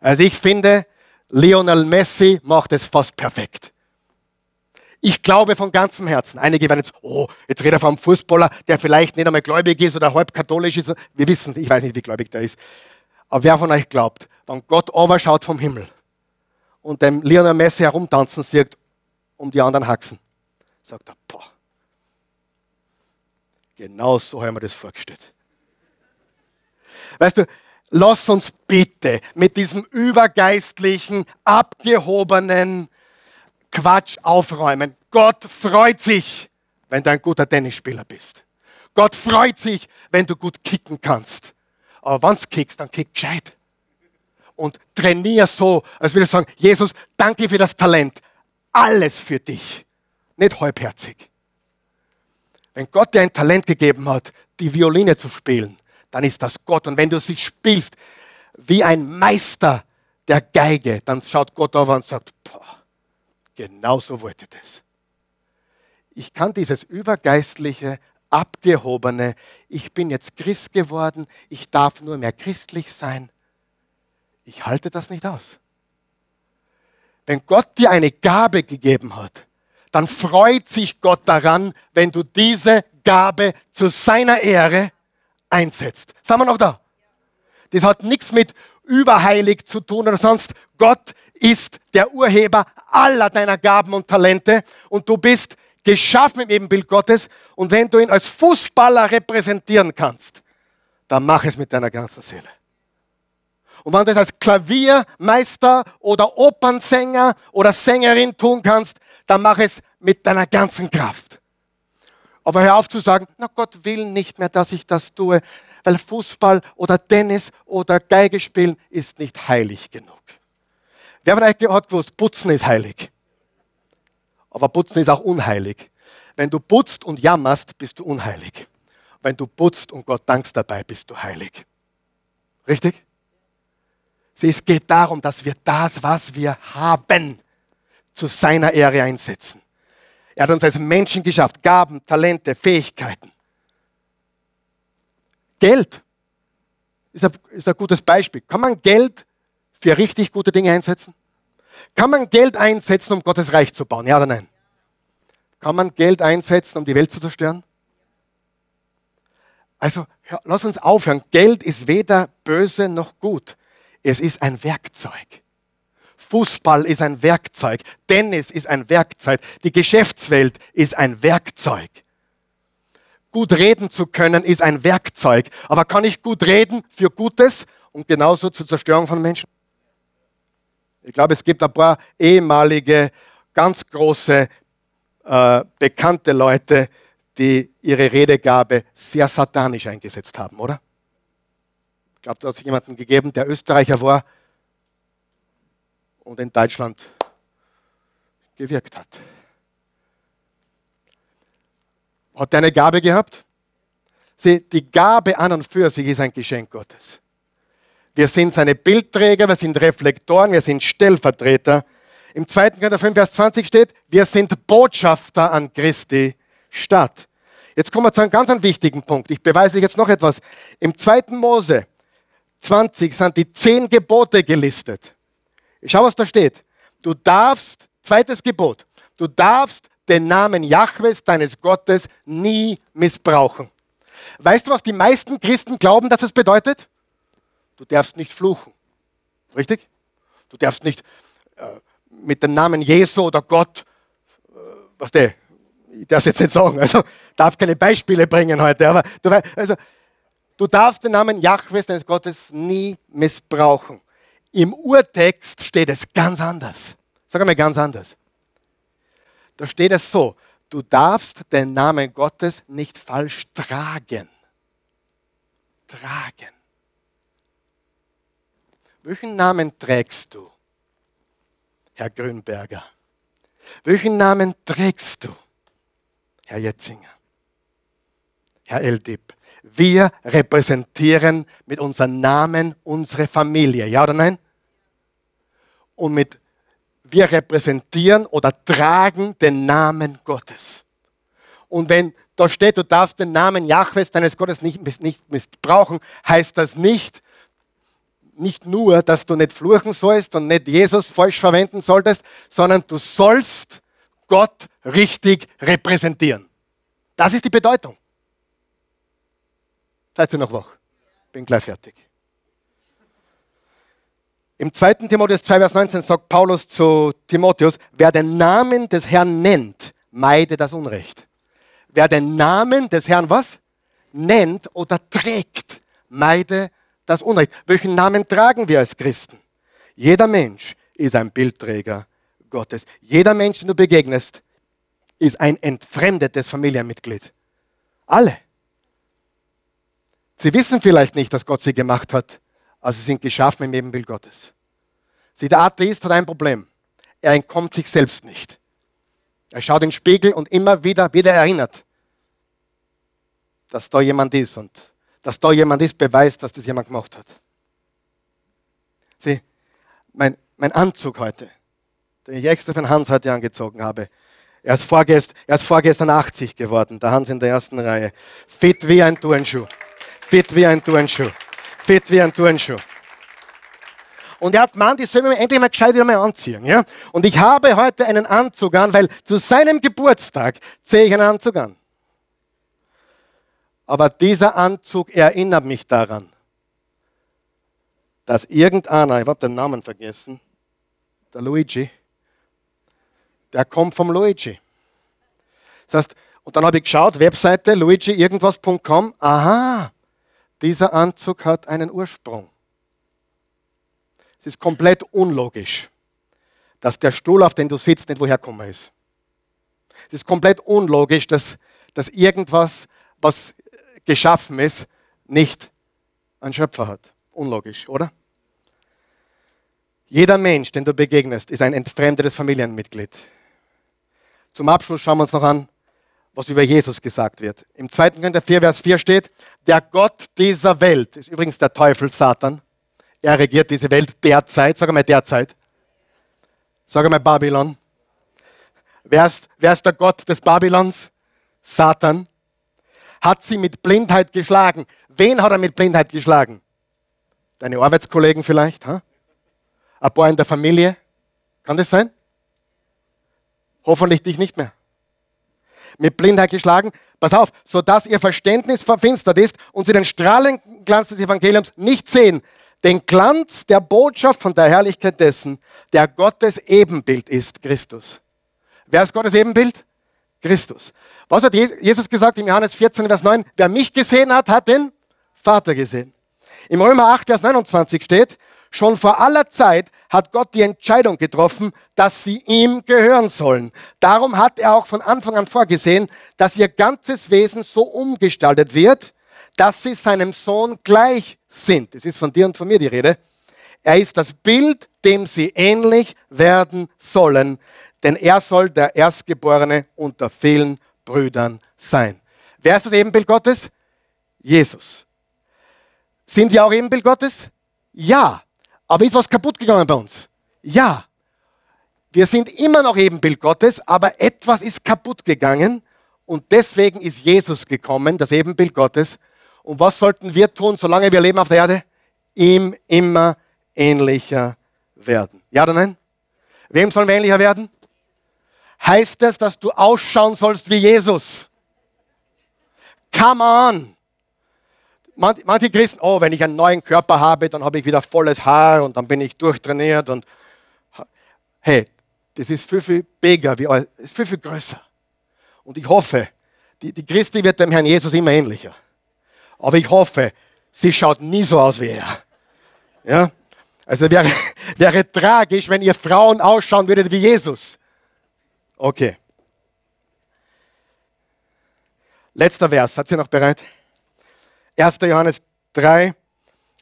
Also ich finde, Lionel Messi macht es fast perfekt. Ich glaube von ganzem Herzen. Einige werden jetzt, oh, jetzt redet er vom Fußballer, der vielleicht nicht einmal gläubig ist oder halb katholisch ist. Wir wissen, ich weiß nicht, wie gläubig der ist. Aber wer von euch glaubt, wenn Gott schaut vom Himmel und dem Lionel Messi herumtanzen sieht um die anderen Haxen, sagt er, boah, genau so haben wir das vorgestellt. Weißt du, lass uns bitte mit diesem übergeistlichen, abgehobenen, Quatsch aufräumen. Gott freut sich, wenn du ein guter Tennisspieler bist. Gott freut sich, wenn du gut kicken kannst. Aber wenn du kickst, dann kick gescheit. Und trainier so, als würde ich sagen, Jesus, danke für das Talent. Alles für dich. Nicht halbherzig. Wenn Gott dir ein Talent gegeben hat, die Violine zu spielen, dann ist das Gott. Und wenn du sie spielst wie ein Meister der Geige, dann schaut Gott auf und sagt, boah, Genauso wollte das. Ich kann dieses übergeistliche, abgehobene, ich bin jetzt Christ geworden, ich darf nur mehr christlich sein. Ich halte das nicht aus. Wenn Gott dir eine Gabe gegeben hat, dann freut sich Gott daran, wenn du diese Gabe zu seiner Ehre einsetzt. Sind wir noch da? Das hat nichts mit überheilig zu tun oder sonst. Gott ist der Urheber aller deiner Gaben und Talente und du bist geschaffen im Ebenbild Gottes und wenn du ihn als Fußballer repräsentieren kannst, dann mach es mit deiner ganzen Seele. Und wenn du es als Klaviermeister oder Opernsänger oder Sängerin tun kannst, dann mach es mit deiner ganzen Kraft. Aber hör auf zu sagen, na Gott will nicht mehr, dass ich das tue, weil Fußball oder Tennis oder Geige spielen ist nicht heilig genug. Wer von euch hat gewusst, Putzen ist heilig. Aber Putzen ist auch unheilig. Wenn du putzt und jammerst, bist du unheilig. Wenn du putzt und Gott dankst dabei, bist du heilig. Richtig? Es geht darum, dass wir das, was wir haben, zu seiner Ehre einsetzen. Er hat uns als Menschen geschafft, Gaben, Talente, Fähigkeiten. Geld ist ein, ist ein gutes Beispiel. Kann man Geld für richtig gute Dinge einsetzen? Kann man Geld einsetzen, um Gottes Reich zu bauen? Ja oder nein? Kann man Geld einsetzen, um die Welt zu zerstören? Also lass uns aufhören. Geld ist weder böse noch gut. Es ist ein Werkzeug. Fußball ist ein Werkzeug. Tennis ist ein Werkzeug. Die Geschäftswelt ist ein Werkzeug. Gut reden zu können ist ein Werkzeug. Aber kann ich gut reden für Gutes und genauso zur Zerstörung von Menschen? Ich glaube, es gibt ein paar ehemalige, ganz große, äh, bekannte Leute, die ihre Redegabe sehr satanisch eingesetzt haben, oder? Ich glaube, da hat es jemanden gegeben, der Österreicher war und in Deutschland gewirkt hat. Hat er eine Gabe gehabt? Sie, die Gabe an und für sich ist ein Geschenk Gottes. Wir sind seine Bildträger, wir sind Reflektoren, wir sind Stellvertreter. Im 2. Korinther 5, Vers 20 steht, wir sind Botschafter an Christi Stadt. Jetzt kommen wir zu einem ganz wichtigen Punkt. Ich beweise euch jetzt noch etwas. Im 2. Mose 20 sind die zehn Gebote gelistet. Ich schau, was da steht. Du darfst, zweites Gebot, du darfst den Namen Jahwes, deines Gottes, nie missbrauchen. Weißt du, was die meisten Christen glauben, dass es bedeutet? Du darfst nicht fluchen. Richtig? Du darfst nicht äh, mit dem Namen Jesu oder Gott, äh, was der, ich darf es jetzt nicht sagen, also darf keine Beispiele bringen heute, aber du, also, du darfst den Namen Jahwes, deines Gottes, nie missbrauchen. Im Urtext steht es ganz anders. Sag einmal ganz anders. Da steht es so, du darfst den Namen Gottes nicht falsch tragen. Tragen. Welchen Namen trägst du, Herr Grünberger? Welchen Namen trägst du, Herr Jetzinger? Herr Eldip? Wir repräsentieren mit unserem Namen unsere Familie, ja oder nein? Und mit wir repräsentieren oder tragen den Namen Gottes. Und wenn da steht, du darfst den Namen Jahwes deines Gottes nicht, nicht missbrauchen, heißt das nicht, nicht nur, dass du nicht fluchen sollst und nicht Jesus falsch verwenden solltest, sondern du sollst Gott richtig repräsentieren. Das ist die Bedeutung. Seid ihr noch wach? Bin gleich fertig. Im 2. Timotheus 2, Vers 19 sagt Paulus zu Timotheus, wer den Namen des Herrn nennt, meide das Unrecht. Wer den Namen des Herrn was? Nennt oder trägt, meide das Unrecht. Welchen Namen tragen wir als Christen? Jeder Mensch ist ein Bildträger Gottes. Jeder Mensch, den du begegnest, ist ein entfremdetes Familienmitglied. Alle. Sie wissen vielleicht nicht, dass Gott sie gemacht hat, aber sie sind geschaffen im Ebenbild Gottes. Sie, der Atheist hat ein Problem. Er entkommt sich selbst nicht. Er schaut in den Spiegel und immer wieder, wieder erinnert, dass da jemand ist und dass da jemand ist, beweist, dass das jemand gemacht hat. Sieh, mein, mein Anzug heute, den ich extra für den Hans heute angezogen habe, er ist, vorgest, er ist vorgestern 80 geworden, der Hans in der ersten Reihe. Fit wie ein Turnschuh. Fit wie ein Turnschuh. Fit wie ein Turnschuh. Und er hat gemeint, ich soll mir endlich mal gescheit wieder mal anziehen. Ja? Und ich habe heute einen Anzug an, weil zu seinem Geburtstag ziehe ich einen Anzug an. Aber dieser Anzug erinnert mich daran, dass irgendeiner, ich habe den Namen vergessen, der Luigi, der kommt vom Luigi. Das heißt, und dann habe ich geschaut, Webseite luigi-irgendwas.com, aha, dieser Anzug hat einen Ursprung. Es ist komplett unlogisch, dass der Stuhl, auf dem du sitzt, nicht woher gekommen ist. Es ist komplett unlogisch, dass, dass irgendwas, was geschaffen ist, nicht einen Schöpfer hat. Unlogisch, oder? Jeder Mensch, den du begegnest, ist ein entfremdetes Familienmitglied. Zum Abschluss schauen wir uns noch an, was über Jesus gesagt wird. Im 2. Korinther 4, Vers 4 steht, der Gott dieser Welt, ist übrigens der Teufel Satan, er regiert diese Welt derzeit, sag mal derzeit, sag mal Babylon. Wer ist, wer ist der Gott des Babylons? Satan. Hat sie mit Blindheit geschlagen. Wen hat er mit Blindheit geschlagen? Deine Arbeitskollegen vielleicht? Ha? Ein paar in der Familie? Kann das sein? Hoffentlich dich nicht mehr. Mit Blindheit geschlagen. Pass auf, sodass ihr Verständnis verfinstert ist und sie den strahlenden Glanz des Evangeliums nicht sehen. Den Glanz der Botschaft von der Herrlichkeit dessen, der Gottes Ebenbild ist, Christus. Wer ist Gottes Ebenbild? Christus. Was hat Jesus gesagt im Johannes 14, Vers 9? Wer mich gesehen hat, hat den Vater gesehen. Im Römer 8, Vers 29 steht, schon vor aller Zeit hat Gott die Entscheidung getroffen, dass sie ihm gehören sollen. Darum hat er auch von Anfang an vorgesehen, dass ihr ganzes Wesen so umgestaltet wird, dass sie seinem Sohn gleich sind. Es ist von dir und von mir die Rede. Er ist das Bild, dem sie ähnlich werden sollen, denn er soll der Erstgeborene unter vielen Brüdern sein. Wer ist das Ebenbild Gottes? Jesus. Sind wir auch Ebenbild Gottes? Ja. Aber ist was kaputt gegangen bei uns? Ja. Wir sind immer noch Ebenbild Gottes, aber etwas ist kaputt gegangen und deswegen ist Jesus gekommen, das Ebenbild Gottes. Und was sollten wir tun, solange wir leben auf der Erde? Ihm immer ähnlicher werden. Ja oder nein? Wem sollen wir ähnlicher werden? heißt es, dass du ausschauen sollst wie Jesus. Come on! Manche Christen, oh, wenn ich einen neuen Körper habe, dann habe ich wieder volles Haar und dann bin ich durchtrainiert und hey, das ist viel, viel bigger, wie, ist viel, viel größer. Und ich hoffe, die, die Christi wird dem Herrn Jesus immer ähnlicher. Aber ich hoffe, sie schaut nie so aus wie er. Ja? Also wäre, wäre tragisch, wenn ihr Frauen ausschauen würdet wie Jesus. Okay. Letzter Vers, hat sie noch bereit? 1. Johannes 3.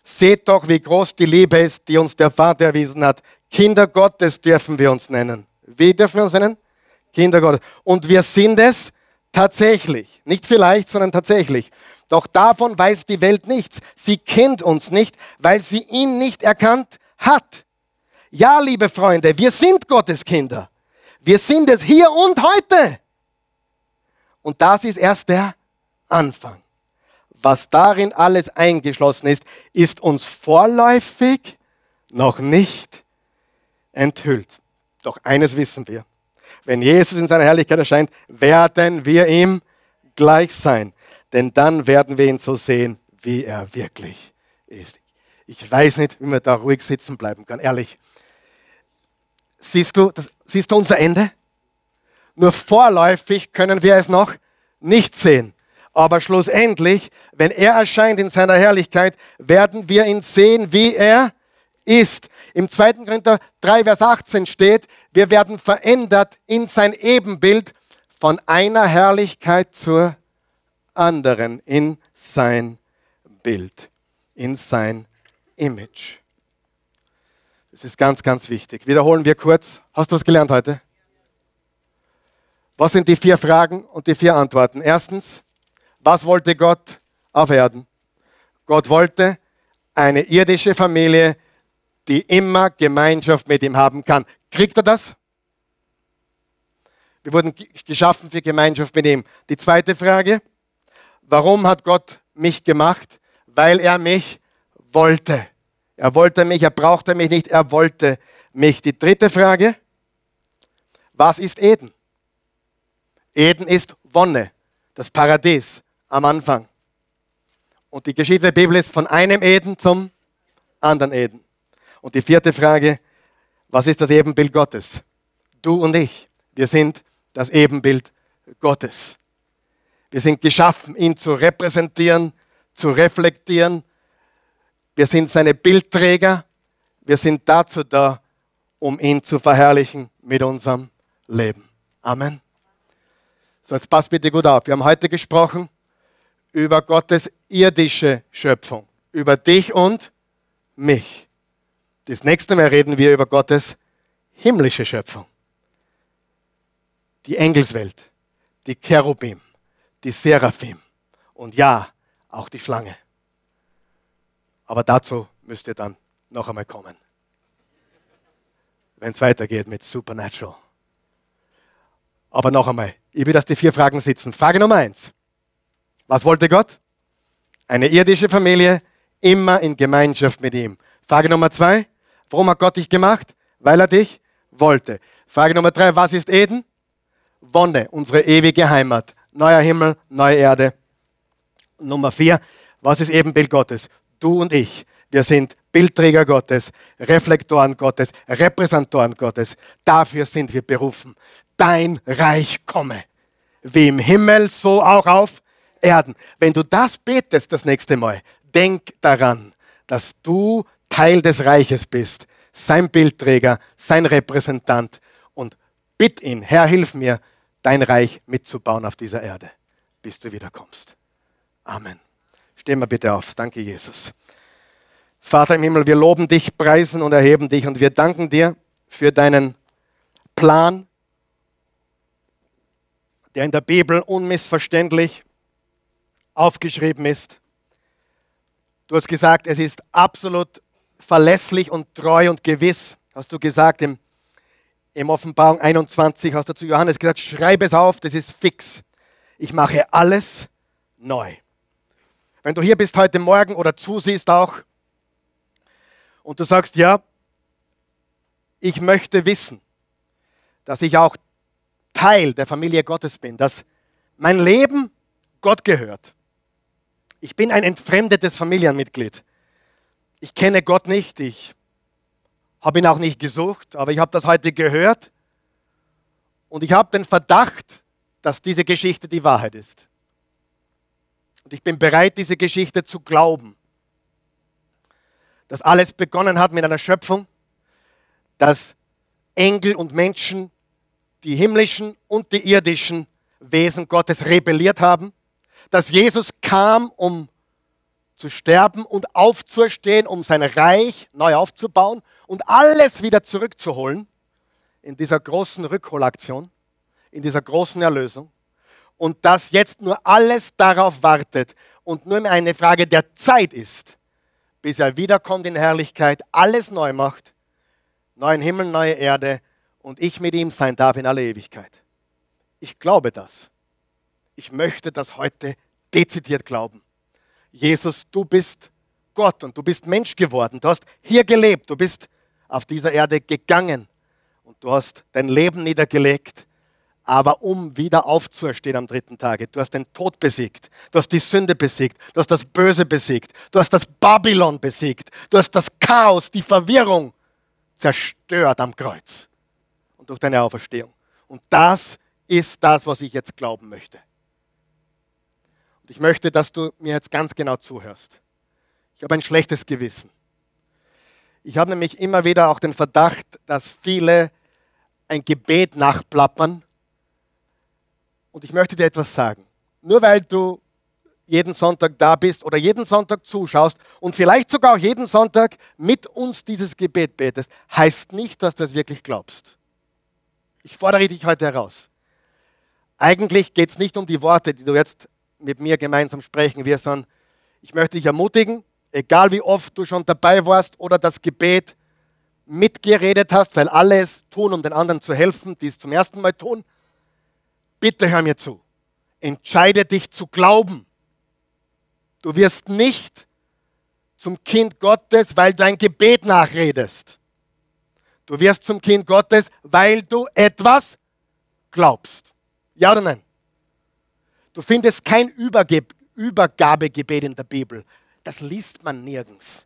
Seht doch, wie groß die Liebe ist, die uns der Vater erwiesen hat. Kinder Gottes dürfen wir uns nennen. Wie dürfen wir uns nennen? Kinder Gottes. Und wir sind es tatsächlich. Nicht vielleicht, sondern tatsächlich. Doch davon weiß die Welt nichts. Sie kennt uns nicht, weil sie ihn nicht erkannt hat. Ja, liebe Freunde, wir sind Gottes Kinder. Wir sind es hier und heute. Und das ist erst der Anfang. Was darin alles eingeschlossen ist, ist uns vorläufig noch nicht enthüllt. Doch eines wissen wir. Wenn Jesus in seiner Herrlichkeit erscheint, werden wir ihm gleich sein. Denn dann werden wir ihn so sehen, wie er wirklich ist. Ich weiß nicht, wie man da ruhig sitzen bleiben kann, ehrlich. Siehst du, das, siehst du unser Ende? Nur vorläufig können wir es noch nicht sehen. Aber schlussendlich, wenn er erscheint in seiner Herrlichkeit, werden wir ihn sehen, wie er ist. Im 2. Korinther 3, Vers 18 steht, wir werden verändert in sein Ebenbild von einer Herrlichkeit zur anderen, in sein Bild, in sein Image. Das ist ganz, ganz wichtig. Wiederholen wir kurz. Hast du das gelernt heute? Was sind die vier Fragen und die vier Antworten? Erstens, was wollte Gott auf Erden? Gott wollte eine irdische Familie, die immer Gemeinschaft mit ihm haben kann. Kriegt er das? Wir wurden geschaffen für Gemeinschaft mit ihm. Die zweite Frage, warum hat Gott mich gemacht? Weil er mich wollte. Er wollte mich, er brauchte mich nicht, er wollte mich. Die dritte Frage, was ist Eden? Eden ist Wonne, das Paradies am Anfang. Und die Geschichte der Bibel ist von einem Eden zum anderen Eden. Und die vierte Frage, was ist das Ebenbild Gottes? Du und ich, wir sind das Ebenbild Gottes. Wir sind geschaffen, ihn zu repräsentieren, zu reflektieren wir sind seine Bildträger. Wir sind dazu da, um ihn zu verherrlichen mit unserem Leben. Amen. So, jetzt passt bitte gut auf. Wir haben heute gesprochen über Gottes irdische Schöpfung, über dich und mich. Das nächste Mal reden wir über Gottes himmlische Schöpfung. Die Engelswelt, die Cherubim, die Seraphim und ja, auch die Schlange. Aber dazu müsst ihr dann noch einmal kommen, wenn es weitergeht mit Supernatural. Aber noch einmal, ich will, dass die vier Fragen sitzen. Frage Nummer eins. Was wollte Gott? Eine irdische Familie, immer in Gemeinschaft mit ihm. Frage Nummer zwei. Warum hat Gott dich gemacht? Weil er dich wollte. Frage Nummer drei. Was ist Eden? Wonne, unsere ewige Heimat. Neuer Himmel, neue Erde. Nummer vier. Was ist Ebenbild Gottes? Du und ich. Wir sind Bildträger Gottes, Reflektoren Gottes, Repräsentoren Gottes. Dafür sind wir berufen. Dein Reich komme. Wie im Himmel, so auch auf Erden. Wenn du das betest das nächste Mal, denk daran, dass du Teil des Reiches bist, sein Bildträger, sein Repräsentant und bitt ihn, Herr, hilf mir, dein Reich mitzubauen auf dieser Erde, bis du wiederkommst. Amen. Stehen wir bitte auf. Danke, Jesus. Vater im Himmel, wir loben dich, preisen und erheben dich und wir danken dir für deinen Plan, der in der Bibel unmissverständlich aufgeschrieben ist. Du hast gesagt, es ist absolut verlässlich und treu und gewiss, hast du gesagt im, im Offenbarung 21, hast du zu Johannes gesagt, schreib es auf, das ist fix. Ich mache alles neu. Wenn du hier bist heute Morgen oder zusiehst auch und du sagst, ja, ich möchte wissen, dass ich auch Teil der Familie Gottes bin, dass mein Leben Gott gehört. Ich bin ein entfremdetes Familienmitglied. Ich kenne Gott nicht, ich habe ihn auch nicht gesucht, aber ich habe das heute gehört und ich habe den Verdacht, dass diese Geschichte die Wahrheit ist. Und ich bin bereit, diese Geschichte zu glauben. Dass alles begonnen hat mit einer Schöpfung, dass Engel und Menschen die himmlischen und die irdischen Wesen Gottes rebelliert haben, dass Jesus kam, um zu sterben und aufzustehen, um sein Reich neu aufzubauen und alles wieder zurückzuholen in dieser großen Rückholaktion, in dieser großen Erlösung. Und dass jetzt nur alles darauf wartet und nur eine Frage der Zeit ist, bis er wiederkommt in Herrlichkeit, alles neu macht, neuen Himmel, neue Erde und ich mit ihm sein darf in aller Ewigkeit. Ich glaube das. Ich möchte das heute dezidiert glauben. Jesus, du bist Gott und du bist Mensch geworden. Du hast hier gelebt, du bist auf dieser Erde gegangen und du hast dein Leben niedergelegt, aber um wieder aufzuerstehen am dritten Tage. Du hast den Tod besiegt, du hast die Sünde besiegt, du hast das Böse besiegt, du hast das Babylon besiegt, du hast das Chaos, die Verwirrung zerstört am Kreuz und durch deine Auferstehung. Und das ist das, was ich jetzt glauben möchte. Und ich möchte, dass du mir jetzt ganz genau zuhörst. Ich habe ein schlechtes Gewissen. Ich habe nämlich immer wieder auch den Verdacht, dass viele ein Gebet nachplappern. Und ich möchte dir etwas sagen. Nur weil du jeden Sonntag da bist oder jeden Sonntag zuschaust und vielleicht sogar auch jeden Sonntag mit uns dieses Gebet betest, heißt nicht, dass du es wirklich glaubst. Ich fordere dich heute heraus. Eigentlich geht es nicht um die Worte, die du jetzt mit mir gemeinsam sprechen wirst, sondern ich möchte dich ermutigen, egal wie oft du schon dabei warst oder das Gebet mitgeredet hast, weil alle es tun, um den anderen zu helfen, die es zum ersten Mal tun, bitte hör mir zu. Entscheide dich zu glauben. Du wirst nicht zum Kind Gottes, weil du ein Gebet nachredest. Du wirst zum Kind Gottes, weil du etwas glaubst. Ja oder nein? Du findest kein Überge Übergabegebet in der Bibel. Das liest man nirgends.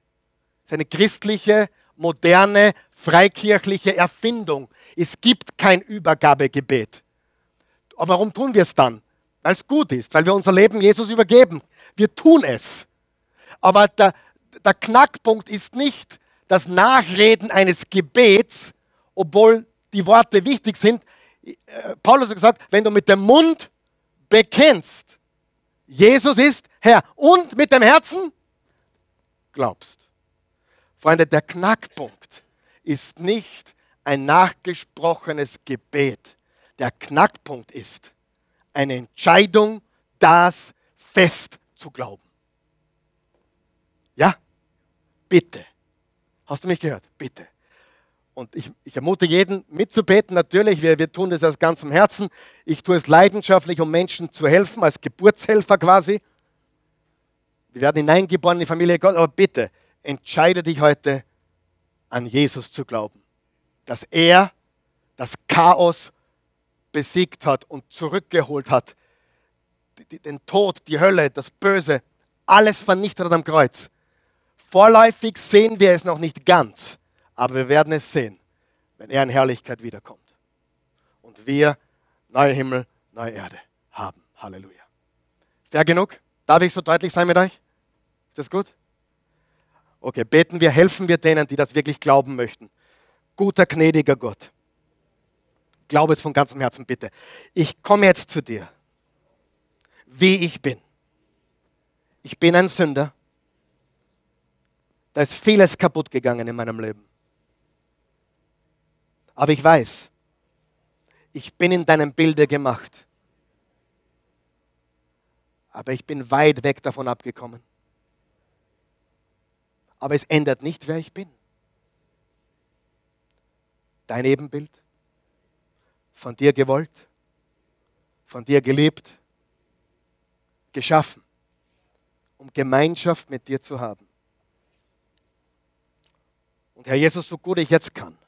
Das ist eine christliche, moderne, freikirchliche Erfindung. Es gibt kein Übergabegebet. Aber warum tun wir es dann? Weil es gut ist, weil wir unser Leben Jesus übergeben. Wir tun es. Aber der, der Knackpunkt ist nicht das Nachreden eines Gebets, obwohl die Worte wichtig sind. Äh, Paulus hat gesagt, wenn du mit dem Mund bekennst, Jesus ist Herr und mit dem Herzen glaubst. Freunde, der Knackpunkt ist nicht ein nachgesprochenes Gebet. Der Knackpunkt ist eine Entscheidung, das fest zu glauben. Ja? Bitte. Hast du mich gehört? Bitte. Und ich, ich ermute jeden mitzubeten, natürlich. Wir, wir tun das aus ganzem Herzen. Ich tue es leidenschaftlich, um Menschen zu helfen, als Geburtshelfer quasi. Wir werden hineingeboren in die Familie Gott, aber bitte entscheide dich heute, an Jesus zu glauben. Dass er das Chaos besiegt hat und zurückgeholt hat. Den Tod, die Hölle, das Böse, alles vernichtet hat am Kreuz. Vorläufig sehen wir es noch nicht ganz, aber wir werden es sehen, wenn er in Herrlichkeit wiederkommt. Und wir neue Himmel, neue Erde haben. Halleluja. Fair genug? Darf ich so deutlich sein mit euch? Ist das gut? Okay, beten wir, helfen wir denen, die das wirklich glauben möchten. Guter, gnädiger Gott. Glaube es von ganzem Herzen bitte. Ich komme jetzt zu dir, wie ich bin. Ich bin ein Sünder. Da ist vieles kaputt gegangen in meinem Leben. Aber ich weiß, ich bin in deinem Bilde gemacht. Aber ich bin weit weg davon abgekommen. Aber es ändert nicht, wer ich bin. Dein Ebenbild, von dir gewollt, von dir geliebt, geschaffen, um Gemeinschaft mit dir zu haben. Und Herr Jesus, so gut ich jetzt kann,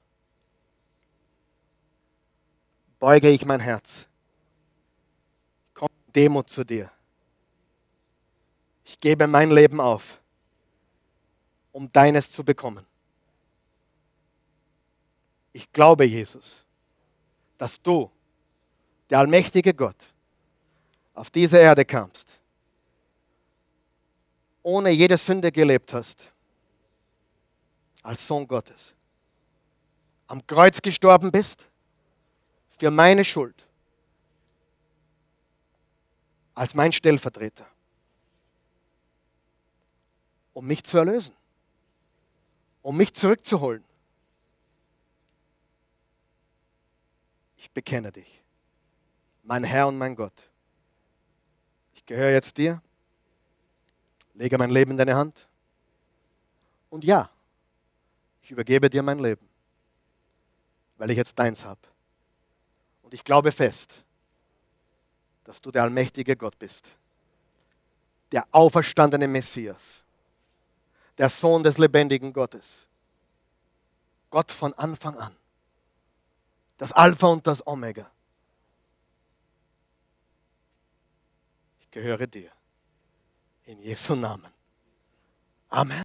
beuge ich mein Herz. Komm Demut zu dir. Ich gebe mein Leben auf, um deines zu bekommen. Ich glaube, Jesus, dass du, der allmächtige Gott, auf diese Erde kamst, ohne jede Sünde gelebt hast, als Sohn Gottes, am Kreuz gestorben bist, für meine Schuld als mein Stellvertreter, um mich zu erlösen, um mich zurückzuholen. Ich bekenne dich, mein Herr und mein Gott. Ich gehöre jetzt dir, lege mein Leben in deine Hand und ja, ich übergebe dir mein Leben, weil ich jetzt deins habe. Ich glaube fest, dass du der allmächtige Gott bist, der auferstandene Messias, der Sohn des lebendigen Gottes, Gott von Anfang an, das Alpha und das Omega. Ich gehöre dir. In Jesu Namen. Amen.